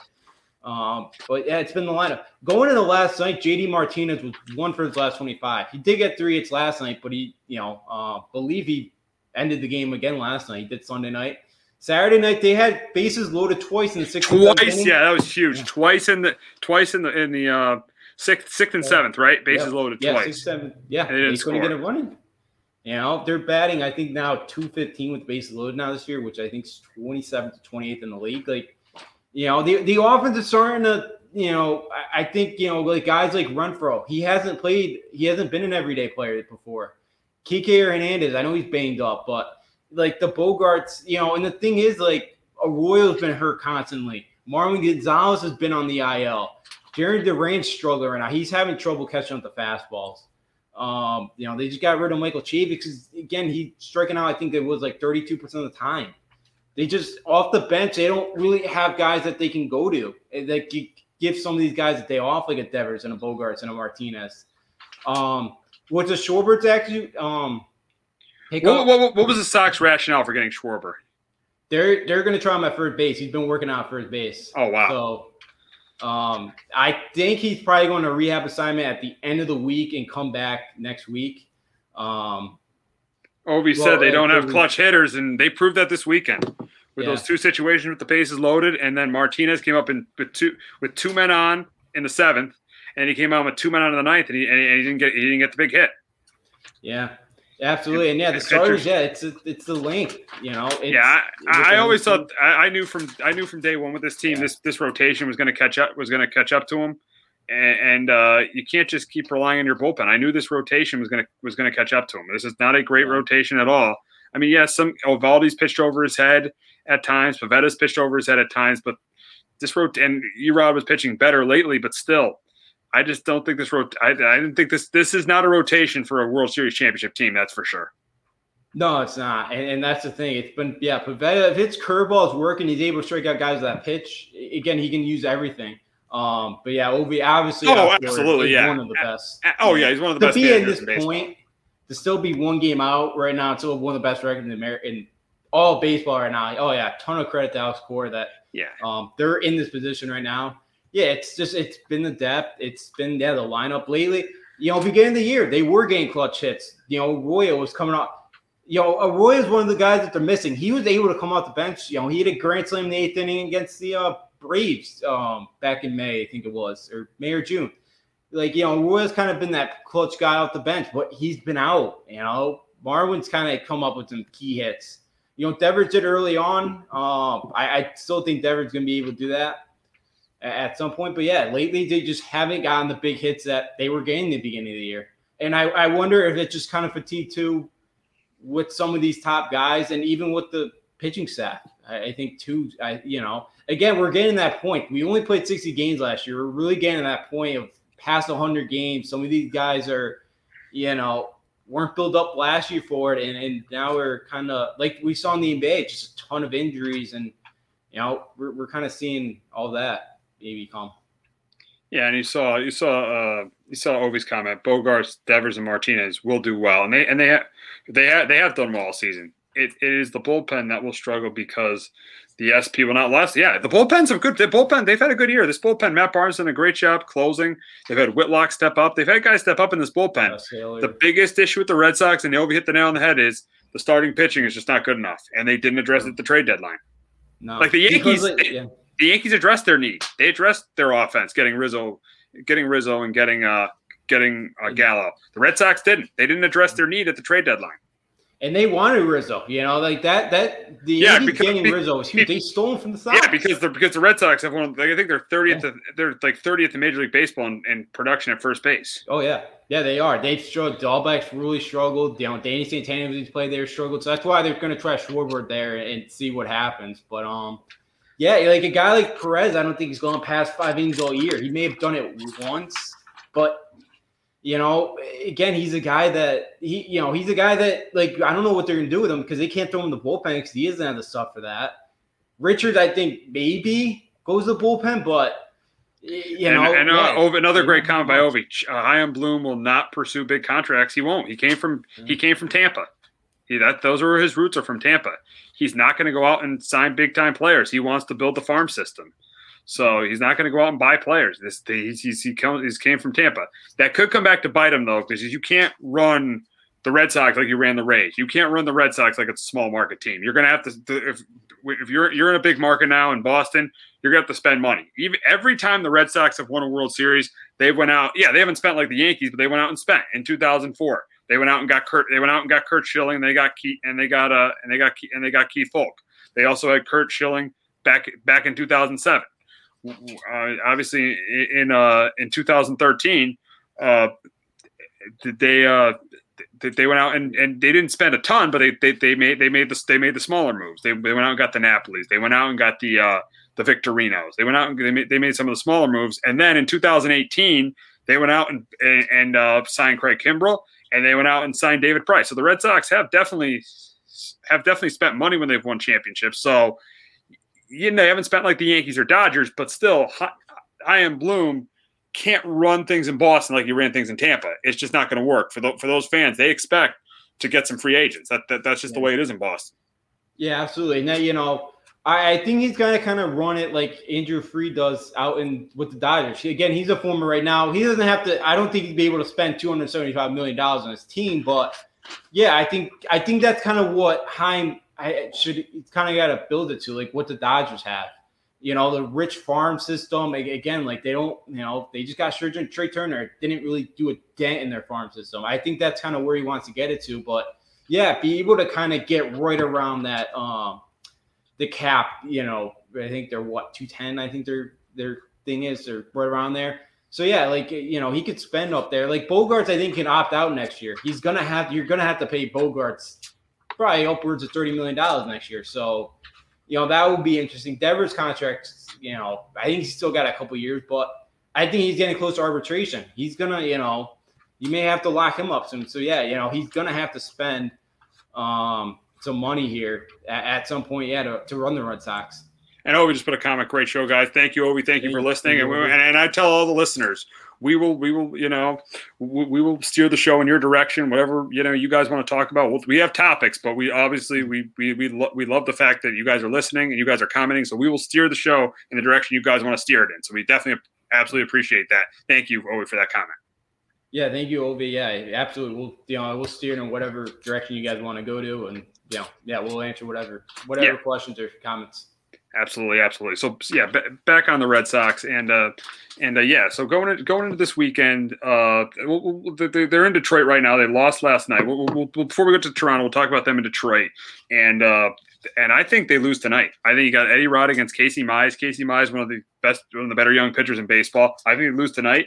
Um, but yeah, it's been the lineup going into the last night. JD Martinez was one for his last twenty five. He did get three hits last night, but he you know uh, believe he ended the game again last night. He did Sunday night. Saturday night they had bases loaded twice in the sixth. and seventh Twice, yeah, that was huge. Twice in the twice in the in the uh, sixth, sixth and seventh, right? Bases Yeah. loaded yeah, twice. Six, seven, yeah, And they they couldn't get it running. You know, they're batting, I think now 215 with bases loaded now this year, which I think is 27th to 28th in the league. Like, you know, the, the offense is starting to, you know, I, I think, you know, like guys like Renfroe, he hasn't played, he hasn't been an everyday player before. Kike Hernandez, I know he's banged up, but like the Bogaerts, you know, and the thing is, like, Arroyo's been hurt constantly. Marwin Gonzalez has been on the IL. Jarren Duran's struggling right now. He's having trouble catching up the fastballs. Um, you know, they just got rid of Michael Chave because again, he striking out, I think it was like 32% of the time. They just off the bench, they don't really have guys that they can go to. that give some of these guys a day off, like a Devers and a Bogaerts and a Martinez. Um, what's the Schwarber's actually um What, what, what, was the Sox rationale for getting Schwarber? they're they're gonna try him at first base. He's been working out first base. Oh wow! So um, I think he's probably going to rehab assignment at the end of the week and come back next week. Um, Ovi well, said they don't have clutch hitters, and they proved that this weekend with Yeah. those two situations with the bases loaded, and then Martinez came up in with two with two men on in the seventh, and he came out with two men on in the ninth, and he and he didn't get he didn't get the big hit. yeah, absolutely, and yeah, the starters, yeah, it's it's the link. you know. Yeah, I, I always thought I, I knew from I knew from day one with this team this this rotation was going to catch up was going to catch up to him, and, and uh, you can't just keep relying on your bullpen. I knew this rotation was going to was going to catch up to him. This is not a great rotation at all. I mean, yes, some Eovaldi's pitched over his head at times. Pivetta's pitched over his head at times, but this rot and E-Rod was pitching better lately, but still. I just don't think this rot. I, I didn't think this. This is not a rotation for a World Series championship team. That's for sure. No, it's not, and, and that's the thing. It's been yeah, Pivetta. If his curveball is working, he's able to strike out guys with that pitch. Again, he can use everything. Um, but yeah, Ovi obviously. Oh, absolutely, is yeah. one of the best. Oh yeah, he's one of the to best be at this point, to still be one game out right now, it's still one of the best records in America in all baseball right now. Oh yeah, ton of credit to Alex Cora that Yeah. um they're in this position right now. Yeah, it's just it's been the depth, it's been yeah the lineup lately. You know, beginning of the year they were getting clutch hits. You know, Royo was coming up. You know, Roy is one of the guys that they're missing. He was able to come off the bench. You know, he had a grand slam in the eighth inning against the uh, Braves um, back in May, I think it was, or May or June like you know, Roy's kind of been that clutch guy off the bench, but he's been out. You know, Marwin's kind of come up with some key hits. You know, Devers did early on. Um, I, I still think Devers gonna be able to do that at some point. But yeah, lately they just haven't gotten the big hits that they were getting the beginning of the year. And I, I wonder if it's just kind of fatigue too with some of these top guys and even with the pitching staff. I, I think too, I you know, again, we're getting that point. We only played 60 games last year. We're really getting that point of past 100 games. Some of these guys are, you know, weren't built up last year for it, and, and now we're kind of like we saw in the NBA, just a ton of injuries, and you know, we're, we're kind of seeing all that maybe come. Yeah, and you saw you saw uh, you saw Ovi's comment. Bogaerts, Devers, and Martinez will do well, and they and they have they have they have done well all season. It, it is the bullpen that will struggle because the SP will not last. Yeah, the bullpens a good. The bullpen they've had a good year. This bullpen, Matt Barnes done a great job closing. They've had Whitlock step up. They've had guys step up in this bullpen. The biggest issue with the Red Sox, and Ovi hit the nail on the head, is the starting pitching is just not good enough, and they didn't address it at the trade deadline. No, Like the Yankees, like, yeah. The Yankees addressed their need. They addressed their offense, getting Rizzo, getting Rizzo, and getting uh getting uh, Gallo. The Red Sox didn't. They didn't address their need at the trade deadline. And they wanted Rizzo, you know, like that. That the Yeah, Yankees because- getting be- Rizzo was huge. They stole him from the Sox. Yeah, because the because the Red Sox have one. Like, I think they're thirtieth. They're like thirtieth in Major League Baseball in, in production at first base. Oh yeah, yeah, they are. They've struggled. Dalbec's really struggled. You know, Danny Santana when he's played there struggled. So that's why they're going to try Schwarber there and see what happens. But um, yeah, like a guy like Perez, I don't think he's going past five innings all year. He may have done it once, but you know, again, he's a guy that he, you know, he's a guy that like I don't know what they're going to do with him because they can't throw him in the bullpen because he doesn't have the stuff for that. Richards, I think maybe goes to the bullpen, but you know, and uh, yeah. Ov- another great comment by Ovi. Uh, Chaim Bloom will not pursue big contracts. He won't. He came from he came from Tampa. He, that those are his roots are from Tampa. He's not going to go out and sign big time players. He wants to build the farm system. So he's not going to go out and buy players. This he's, he's he he's came from Tampa. That could come back to bite him though, because you can't run the Red Sox like you ran the Rays. You can't run the Red Sox like it's a small market team. You're going to have to if if you're you're in a big market now in Boston, you're going to have to spend money. Even every time the Red Sox have won a World Series, they went out. Yeah, they haven't spent like the Yankees, but they went out and spent in 2004. They went out and got Kurt. They went out and got Curt Schilling. They got Keith, and they got uh and they got Keith, and they got Keith Foulke. They also had Curt Schilling back back in 2007. Uh, obviously, in uh in 2013, uh, they uh they, went out and, and they didn't spend a ton, but they, they they made they made the they made the smaller moves. They, they went out and got the Napolis. They went out and got the uh the Victorinos. They went out and they made, they made some of the smaller moves. And then in 2018, they went out and and, and uh, signed Craig Kimbrel, and they went out and signed David Price. So the Red Sox have definitely have definitely spent money when they've won championships. So you know they haven't spent like the Yankees or Dodgers, but still, I, am Bloom can't run things in Boston like he ran things in Tampa. It's just not going to work for the, for those fans. They expect to get some free agents. That, that that's just the way it is in Boston. Yeah, absolutely. Now you know, I, I think he's gonna kind of run it like Andrew Freed does out in with the Dodgers. Again, he's a former right now. He doesn't have to. I don't think he'd be able to spend two hundred seventy-five million dollars on his team, but yeah, I think I think that's kind of what Chaim I should. Kind of got to build it to like what the Dodgers have. You know, the rich farm system. Again, like they don't. You know, they just got Trea Trea Turner. Didn't really do a dent in their farm system. I think that's kind of where he wants to get it to, but yeah, be able to kind of get right around that um the cap, you know, I think they're what 210, I think their their thing is they're right around there. So yeah, like you know, he could spend up there. Like Bogaerts, I think can opt out next year. He's gonna have you're gonna have to pay Bogaerts probably upwards of 30 million dollars next year. So you know, that would be interesting. Devers contract, you know, I think he's still got a couple years, but I think he's getting close to arbitration. He's gonna, you know, you may have to lock him up soon. So yeah, you know, he's gonna have to spend um some money here at, at some point, yeah, to, to run the Red Sox. And Ovi just put a comment. Great show, guys. Thank you, Ovi. Thank you for listening. you, And, we, and, and I tell all the listeners, we will, we will, you know, we, we will steer the show in your direction. Whatever you know, you guys want to talk about. We'll, we have topics, but we obviously we we we, lo- we love the fact that you guys are listening and you guys are commenting. So we will steer the show in the direction you guys want to steer it in. So we definitely absolutely appreciate that. Thank you, Ovi, for that comment. Yeah, thank you, Ovi. Yeah, absolutely. We'll you know we'll steer in whatever direction you guys want to go to, and know, yeah, we'll answer whatever whatever Yeah. questions or comments. Absolutely, absolutely. So yeah, b- back on the Red Sox and uh and uh, yeah, so going into, going into this weekend, uh, we'll, we'll- they- they're in Detroit right now. They lost last night. We'll, we'll, we'll, before we go to Toronto, we'll talk about them in Detroit. And uh, and I think they lose tonight. I think you got Eddie Rod against Casey Mize. Casey Mize, one of the best, one of the better young pitchers in baseball. I think they lose tonight.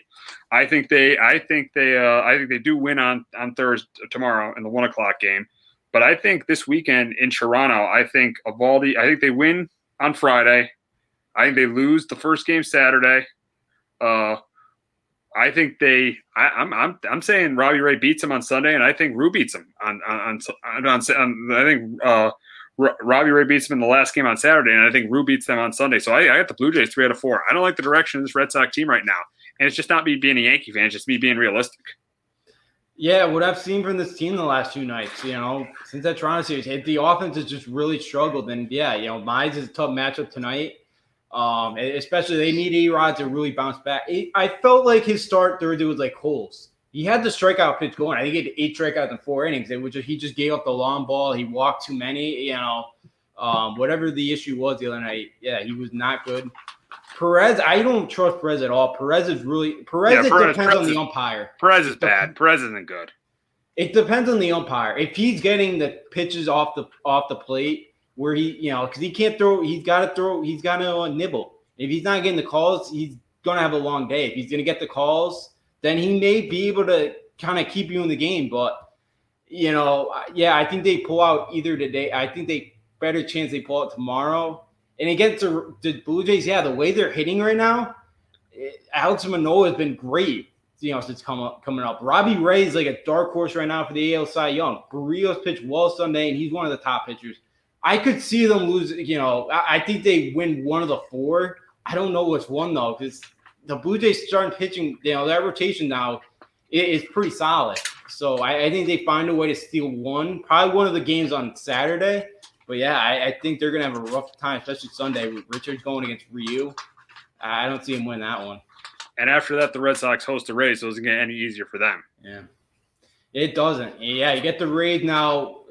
I think they, I think they, uh, I think they do win on on Thursday tomorrow in the one o'clock game. But I think this weekend in Toronto, I think Eovaldi, I think they win on Friday. I think they lose the first game Saturday. Uh, I think they. I, I'm I'm I'm saying Robbie Ray beats them on Sunday, and I think Ryu beats them on on on. on, on, I think uh, Ro- Robbie Ray beats them in the last game on Saturday, and I think Ryu beats them on Sunday. So I, I got the Blue Jays three out of four. I don't like the direction of this Red Sox team right now, and it's just not me being a Yankee fan; it's just me being realistic. Yeah, what I've seen from this team the last two nights, you know, since that Toronto series, the offense has just really struggled. And yeah, you know, Mize is a tough matchup tonight. Um, especially they need A Rod to really bounce back. It, I felt like his start Thursday was like holes. He had the strikeout pitch going. I think he had eight strikeouts in four innings. It was just, he just gave up the long ball. He walked too many. You know, um, whatever the issue was the other night. Yeah, he was not good. Perez, I don't trust Perez at all. Perez is really Perez. Yeah, it Perez- depends Perez on the umpire. Perez is bad. Perez isn't good. It depends on the umpire. If he's getting the pitches off the off the plate, where he, you know, because he can't throw, he's got to throw, he's got to uh, nibble. If he's not getting the calls, he's gonna have a long day. If he's gonna get the calls, then he may be able to kind of keep you in the game. But you know, yeah, I think they pull out either today. I think they better chance they pull out tomorrow. And against the, the Blue Jays, yeah, the way they're hitting right now, it, Alex Manoah has been great. You know, since coming up, coming up. Robbie Ray is like a dark horse right now for the AL Cy Young. Berrios pitched well Sunday, and he's one of the top pitchers. I could see them lose. You know, I, I think they win one of the four. I don't know which one though, because the Blue Jays starting pitching. You know, that rotation now is pretty solid. So I, I, think they find a way to steal one, probably one of the games on Saturday. But yeah, I, I think they're gonna have a rough time, especially Sunday. Richard's going against Ryu. I don't see him win that one. And after that, the Red Sox host the Rays, so it doesn't get any easier for them. Yeah, it doesn't. Yeah, you get the Rays now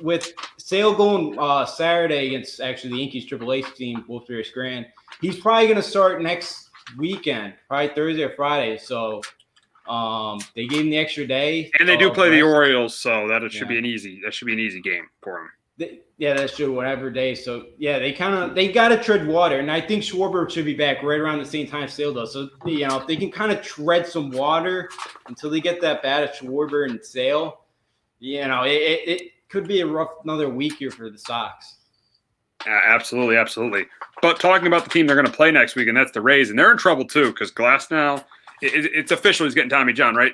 with Sale going uh, Saturday against actually the Yankees Triple H team, Wolf-Ferris Grand. He's probably going to start next weekend, probably Thursday or Friday. So um, they gave him the extra day, and they do play the Orioles, so that should yeah. be an easy. That should be an easy game for him yeah, that's true. Whatever day. So yeah, they kind of they got to tread water, and I think Schwarber should be back right around the same time Sale does. So you know, if they can kind of tread some water until they get that bat of Schwarber and Sale, you know, it, it, could be a rough another week here for the Sox. Uh, absolutely, absolutely. But talking about the team they're going to play next week, and that's the Rays, and they're in trouble too because Glasnow, it, it's official. He's getting Tommy John, right?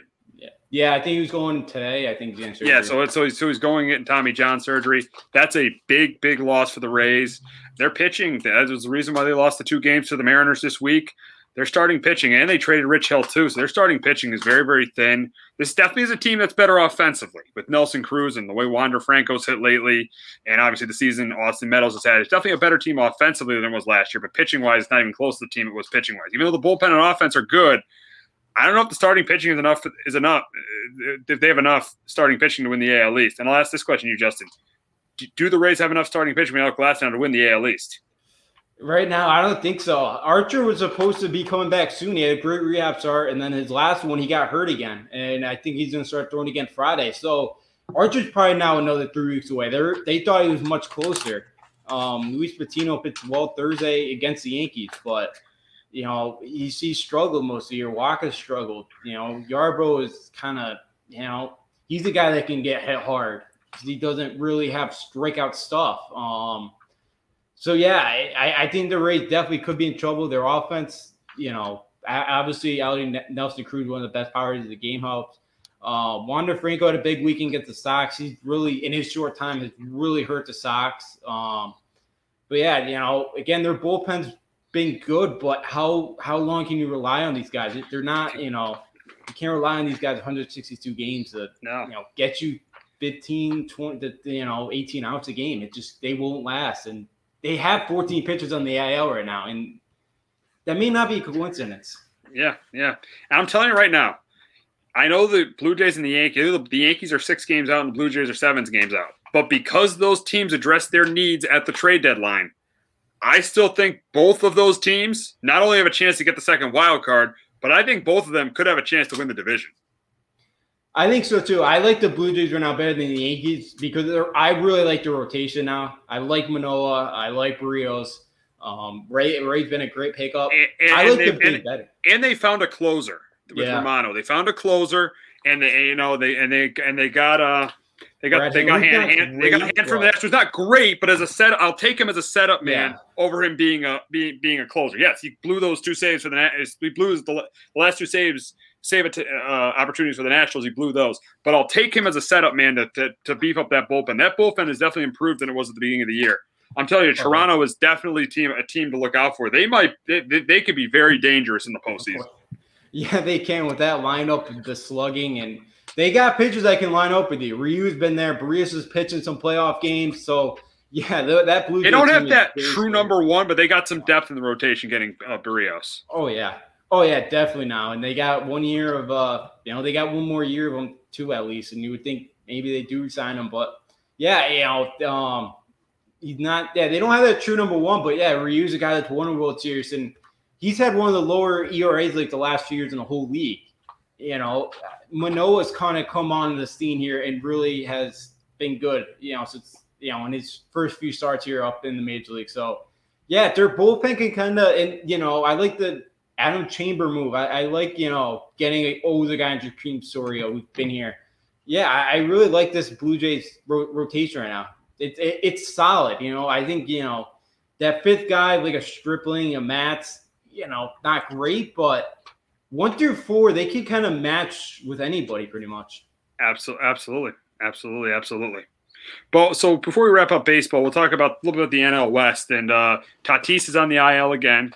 Yeah, I think he was going today. I think he's surgery. Yeah, so so he's, so he's going in Tommy John surgery. That's a big, big loss for the Rays. They're pitching. That was the reason why they lost the two games to the Mariners this week. They're starting pitching, and they traded Rich Hill too. So their starting pitching is very, very thin. This definitely is a team that's better offensively with Nelson Cruz and the way Wander Franco's hit lately, and obviously the season Austin Meadows has had. It's definitely a better team offensively than it was last year, but pitching wise, it's not even close to the team it was pitching wise. Even though the bullpen and offense are good, I don't know if the starting pitching is enough. Is enough if they have enough starting pitching to win the AL East. And I'll ask this question, to you Justin: Do the Rays have enough starting pitching without Glasnow to win the AL East? Right now, I don't think so. Archer was supposed to be coming back soon. He had a great rehab start, and then his last one, he got hurt again, and I think he's going to start throwing again Friday. So Archer's probably now another three weeks away. They they thought he was much closer. Um, Luis Patino pitched well Thursday against the Yankees, but you know, he, he struggled most of the year. Wacha struggled. You know, Yarbrough is kind of, you know, he's the guy that can get hit hard he doesn't really have strikeout stuff. Um, so yeah, I, I think the Rays definitely could be in trouble. Their offense, you know, obviously Ellie Nelson Cruz, one of the best powers of the game, helps. Uh, Wander Franco had a big weekend against the Sox. He's really in his short time has really hurt the Sox. Um, but yeah, you know, again, their bullpen's been good, but how how long can you rely on these guys? They're not, you know, you can't rely on these guys 162 games to no. you know get you 15, 20, you know, 18 outs a game. It just they won't last, and they have 14 pitchers on the IL right now, and that may not be a coincidence. Yeah, yeah. And I'm telling you right now, I know the Blue Jays and the Yankees. The Yankees are six games out, and the Blue Jays are seven games out. But because those teams address their needs at the trade deadline, I still think both of those teams not only have a chance to get the second wild card, but I think both of them could have a chance to win the division. I think so too. I like the Blue Jays right now better than the Yankees because I really like the rotation now. I like Manoah. I like Berrios. Um, Ray Ray's been a great pickup. And, and, I like the and, better. And they found a closer with yeah. Romano. They found a closer, and they you know they and they and they got uh they got Brad they got hand, hand they got a hand from the Astros. Not great, but as a set, I'll take him as a setup man yeah. over him being a being being a closer. Yes, he blew those two saves for the he blew the, last two saves save it to, uh, opportunities for the Nationals. He blew those, but I'll take him as a setup man to, to, to beef up that bullpen. That bullpen is definitely improved than it was at the beginning of the year. I'm telling you, Toronto is definitely team a team to look out for. They might they, they could be very dangerous in the postseason. Yeah, they can with that lineup, the slugging and they got pitchers that can line up with you. Ryu's been there. Berrios is pitching some playoff games. So, yeah, that blue. They don't have that true number one, but they got some depth in the rotation getting uh, Berrios. Oh, yeah. Oh, yeah, definitely now. And they got one year of, uh, you know, they got one more year of them, too, at least. And you would think maybe they do sign him. But, yeah, you know, um, he's not, yeah, they don't have that true number one. But, yeah, Ryu's a guy that's won a World Series. And he's had one of the lower ERAs like the last few years in the whole league. You know, Manoah's kind of come on the scene here and really has been good. You know, since you know in his first few starts here up in the major league. So yeah, their bullpen can kind of and you know I like the Adam Cimber move. I, I like you know getting a oh, older guy in Joakim Soria who's been here. Yeah, I, I really like this Blue Jays ro- rotation right now. It, it, it's solid. You know, I think you know that fifth guy like a Stripling, a Matz. You know, not great, but one through four they can kind of match with anybody pretty much. Absolutely, absolutely, absolutely, absolutely. But so before we wrap up baseball, we'll talk about a little bit of the NL West. And uh, Tatis is on the IL again.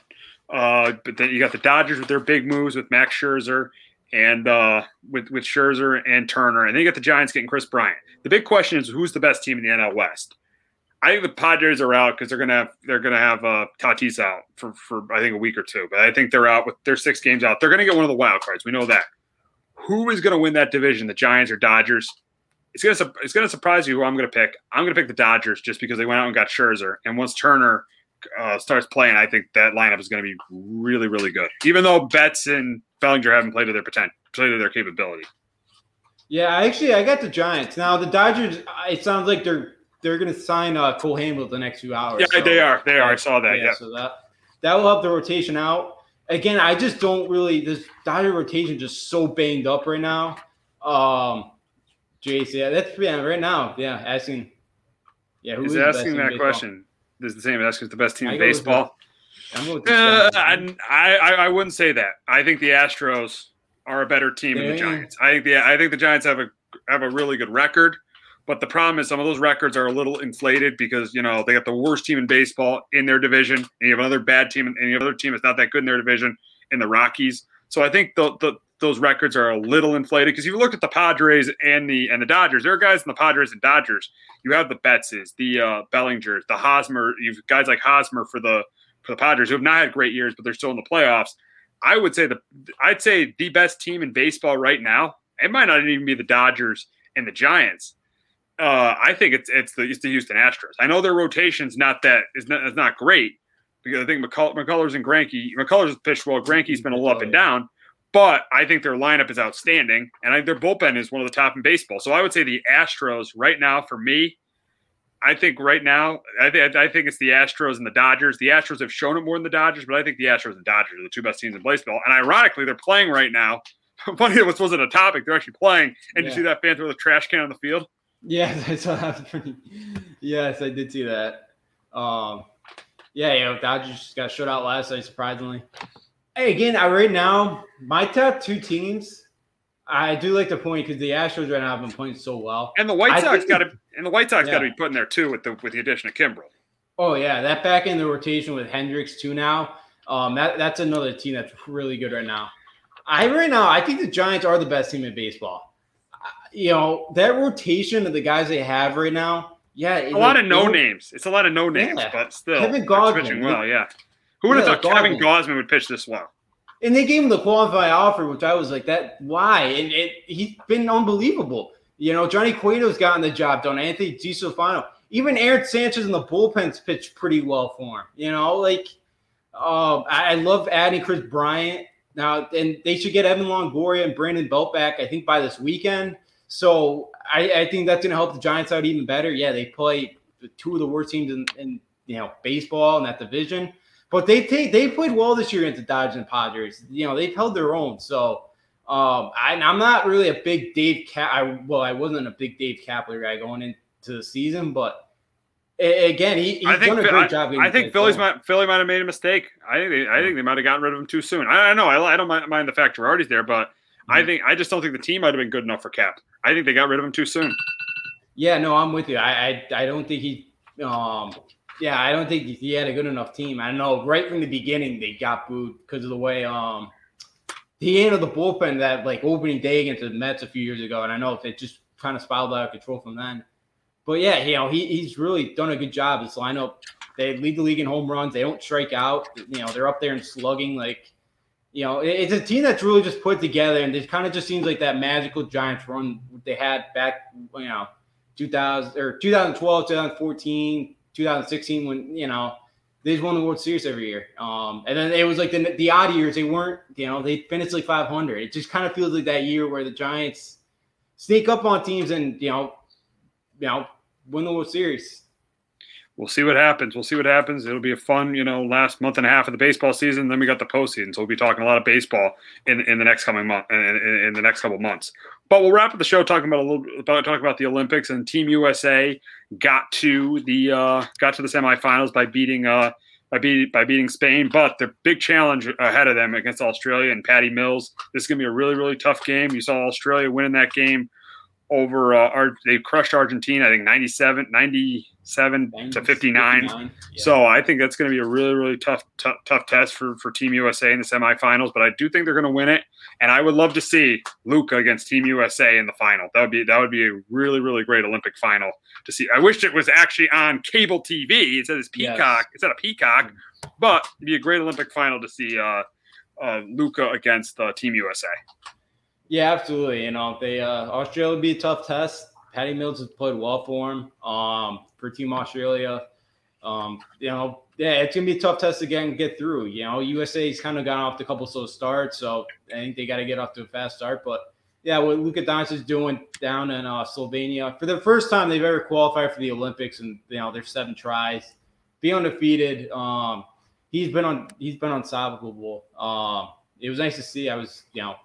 Uh, but then you got the Dodgers with their big moves with Max Scherzer and uh, with with Scherzer and Turner, and then you got the Giants getting Kris Bryant. The big question is who's the best team in the NL West? I think the Padres are out because they're gonna have they're gonna have uh, Tatis out for for I think a week or two. But I think they're out with their six games out. They're gonna get one of the wild cards. We know that. Who is gonna win that division? The Giants or Dodgers? It's gonna it's gonna surprise you who I'm gonna pick. I'm gonna pick the Dodgers just because they went out and got Scherzer, and once Turner uh, starts playing, I think that lineup is to be really, really good. Even though Betts and Bellinger haven't played to their potential, played to their capability. Yeah, actually, I got the Giants. Now the Dodgers. It sounds like they're they're going to sign uh, Cole Hamels the next few hours. Yeah, so, they are. They are. I saw that. Yeah, yeah. So that that will help the rotation out. Again, I just don't really. This Dodger rotation just so banged up right now. Um, Jace, yeah, that's yeah, right now. Yeah, asking. Yeah, who is asking that question? is the same as asking the best team in baseball. Uh, I, I, I wouldn't say that. I think the Astros are a better team yeah. than the Giants. I think the I think the Giants have a have a really good record, but the problem is some of those records are a little inflated because you know they got the worst team in baseball in their division, and you have another bad team, and you have another team that's not that good in their division in the Rockies. So I think the the those records are a little inflated because you look at the Padres and the and the Dodgers. There are guys in the Padres and Dodgers. You have the Bettses, the uh, Bellingers, the Hosmer. You've guys like Hosmer for the for the Padres who have not had great years, but they're still in the playoffs. I would say the I'd say the best team in baseball right now. It might not even be the Dodgers and the Giants. Uh, I think it's it's the it's the Houston Astros. I know their rotation's not that is not, is not great because I think McCull, McCullers and Greinke McCullers pitched well. Greinke's been a little up and down, but I think their lineup is outstanding, and I their bullpen is one of the top in baseball. So I would say the Astros right now for me. I think right now, I, th- I think it's the Astros and the Dodgers. The Astros have shown it more than the Dodgers, but I think the Astros and Dodgers are the two best teams in baseball. And ironically, they're playing right now. Funny, this wasn't a topic. They're actually playing. And yeah. you see that fan throw the trash can on the field? Yes, I saw that. Pretty, yes, I did see that. Um, yeah, you know, Dodgers got shut out last night, surprisingly. Hey, again, I, right now, my top two teams, I do like the point because the Astros right now have been playing so well. And the White Sox got to, and the White Sox yeah. got to be put in there too with the with the addition of Kimbrel. Oh yeah, that back in the rotation with Hendricks too now. Um, that that's another team that's really good right now. I right now, I think the Giants are the best team in baseball. You know that rotation of the guys they have right now. Yeah, a lot of no names. It's a lot of no names, yeah. but still, Kevin Gausman, pitching well. Yeah, who would have yeah, thought Kevin Gausman would pitch this well? And they gave him the qualifying offer, which I was like, that why? And it, he's been unbelievable. You know, Johnny Cueto's gotten the job done. Anthony DiStefano, even Aaron Sanchez in the bullpen's pitched pretty well for him. You know, like uh, I love adding Kris Bryant now, and they should get Evan Longoria and Brandon Belt back. I think by this weekend. So I, I think that's going to help the Giants out even better. Yeah, they play two of the worst teams in, in you know baseball in that division. But they take they played well this year against the Dodgers and Padres. You know, they've held their own. So um, I, am not really a big Dave Cap. I, well, I wasn't a big Dave Kapler guy going into the season, but again, he, he's done a great I, job. I think Philly's might, Philly might have made a mistake. I think they, I think they might have gotten rid of him too soon. I, I know I, I don't mind, mind, the fact Girardi's there, but. I think I just don't think the team might have been good enough for Cap. I think they got rid of him too soon. Yeah, no, I'm with you. I I, I don't think he um yeah, I don't think he had a good enough team. I know right from the beginning they got booed because of the way um he handled the bullpen that like opening day against the Mets a few years ago, and I know it just kind of spiraled out of control from then. But yeah, you know he, he's really done a good job. This lineup, they lead the league in home runs. They don't strike out. You know they're up there in slugging. Like you know it's a team that's really just put together, and it kind of just seems like that magical Giants run they had back you know 2000 or 2012, 2014 2016 when you know they just won the World Series every year. Um, and then it was like the the odd years they weren't, you know, they finished like 500. It just kind of feels like that year where the Giants sneak up on teams and you know, you know, win the World Series. We'll see what happens. We'll see what happens. It'll be a fun, you know, last month and a half of the baseball season. Then we got the postseason, so we'll be talking a lot of baseball in in the next coming month in, in, in the next couple months. But we'll wrap up the show talking about a little about talking about the Olympics and Team USA got to the uh, got to the semifinals by beating uh, by, beat, by beating Spain. But the big challenge ahead of them against Australia and Patty Mills. This is to be a really really tough game. You saw Australia winning that game over uh, our, they crushed Argentina. I think 97, 97 to 59. 59 yeah. So I think that's going to be a really, really tough, tough, tough test for, for Team USA in the semifinals. But I do think they're going to win it, and I would love to see Luka against Team USA in the final. That would be that would be a really, really great Olympic final to see. I wish it was actually on cable TV instead of Peacock yes. instead of Peacock, but it'd be a great Olympic final to see uh, uh, Luka against uh, Team USA. Yeah, absolutely. You know, they uh, Australia would be a tough test. Patty Mills has played well for him. Um, for Team Australia, um, you know, yeah, it's gonna be a tough test again get through. You know, USA's kind of gone off the couple slow starts, so I think they got to get off to a fast start. But yeah, what Luka Doncic is doing down in uh, Slovenia for the first time they've ever qualified for the Olympics, and you know, there's seven tries, be undefeated. Um, he's been on, he's been unstoppable. Um, it was nice to see. I was, you know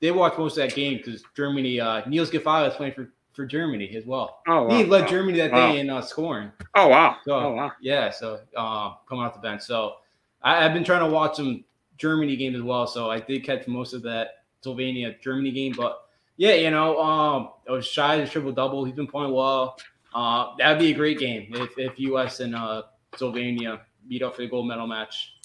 they watched most of that game because Germany, uh, Niels Giffey is playing for, for Germany as well. Oh, wow. He led Germany that wow. day in uh, scoring. Oh, wow. So, oh, wow. Yeah, so uh, coming off the bench. So I, have been trying to watch some Germany games as well. So I did catch most of that Slovenia Germany game. But yeah, you know, um, I was shy of triple double. He's been playing well. Uh, that'd be a great game if, if U.S. and uh, Slovenia meet up for the gold medal match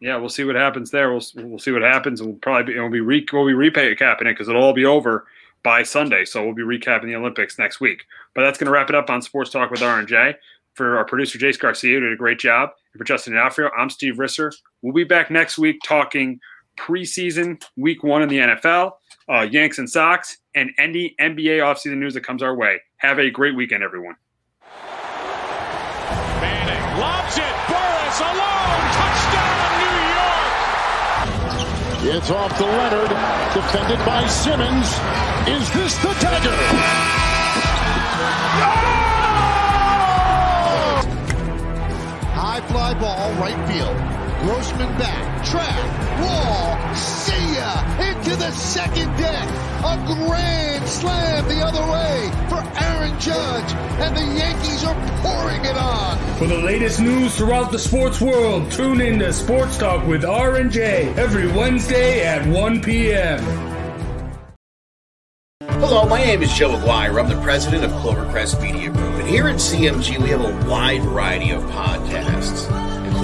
yeah, we'll see what happens there. We'll we'll see what happens, and we'll probably be, we'll be re, we'll be recapping it because it'll all be over by Sunday. So we'll be recapping the Olympics next week. But that's going to wrap it up on Sports Talk with R and J. For our producer Jace Garcia, who did a great job. And for Justin D'Onofrio, I'm Steve Risser. We'll be back next week talking preseason week one in the NFL, uh, Yanks and Sox, and any NBA offseason news that comes our way. Have a great weekend, everyone. It's off to Leonard, defended by Simmons. Is this the dagger? High fly ball, right field. Grossman back, track, wall, see into the second deck. A grand slam the other way for Aaron Judge, and the Yankees are pouring it on. For the latest news throughout the sports world, tune in to Sports Talk with R and J every Wednesday at 1 p.m. Hello, my name is Joe Aguirre. I'm the president of Clovercrest Media Group, and here at CMG we have a wide variety of podcasts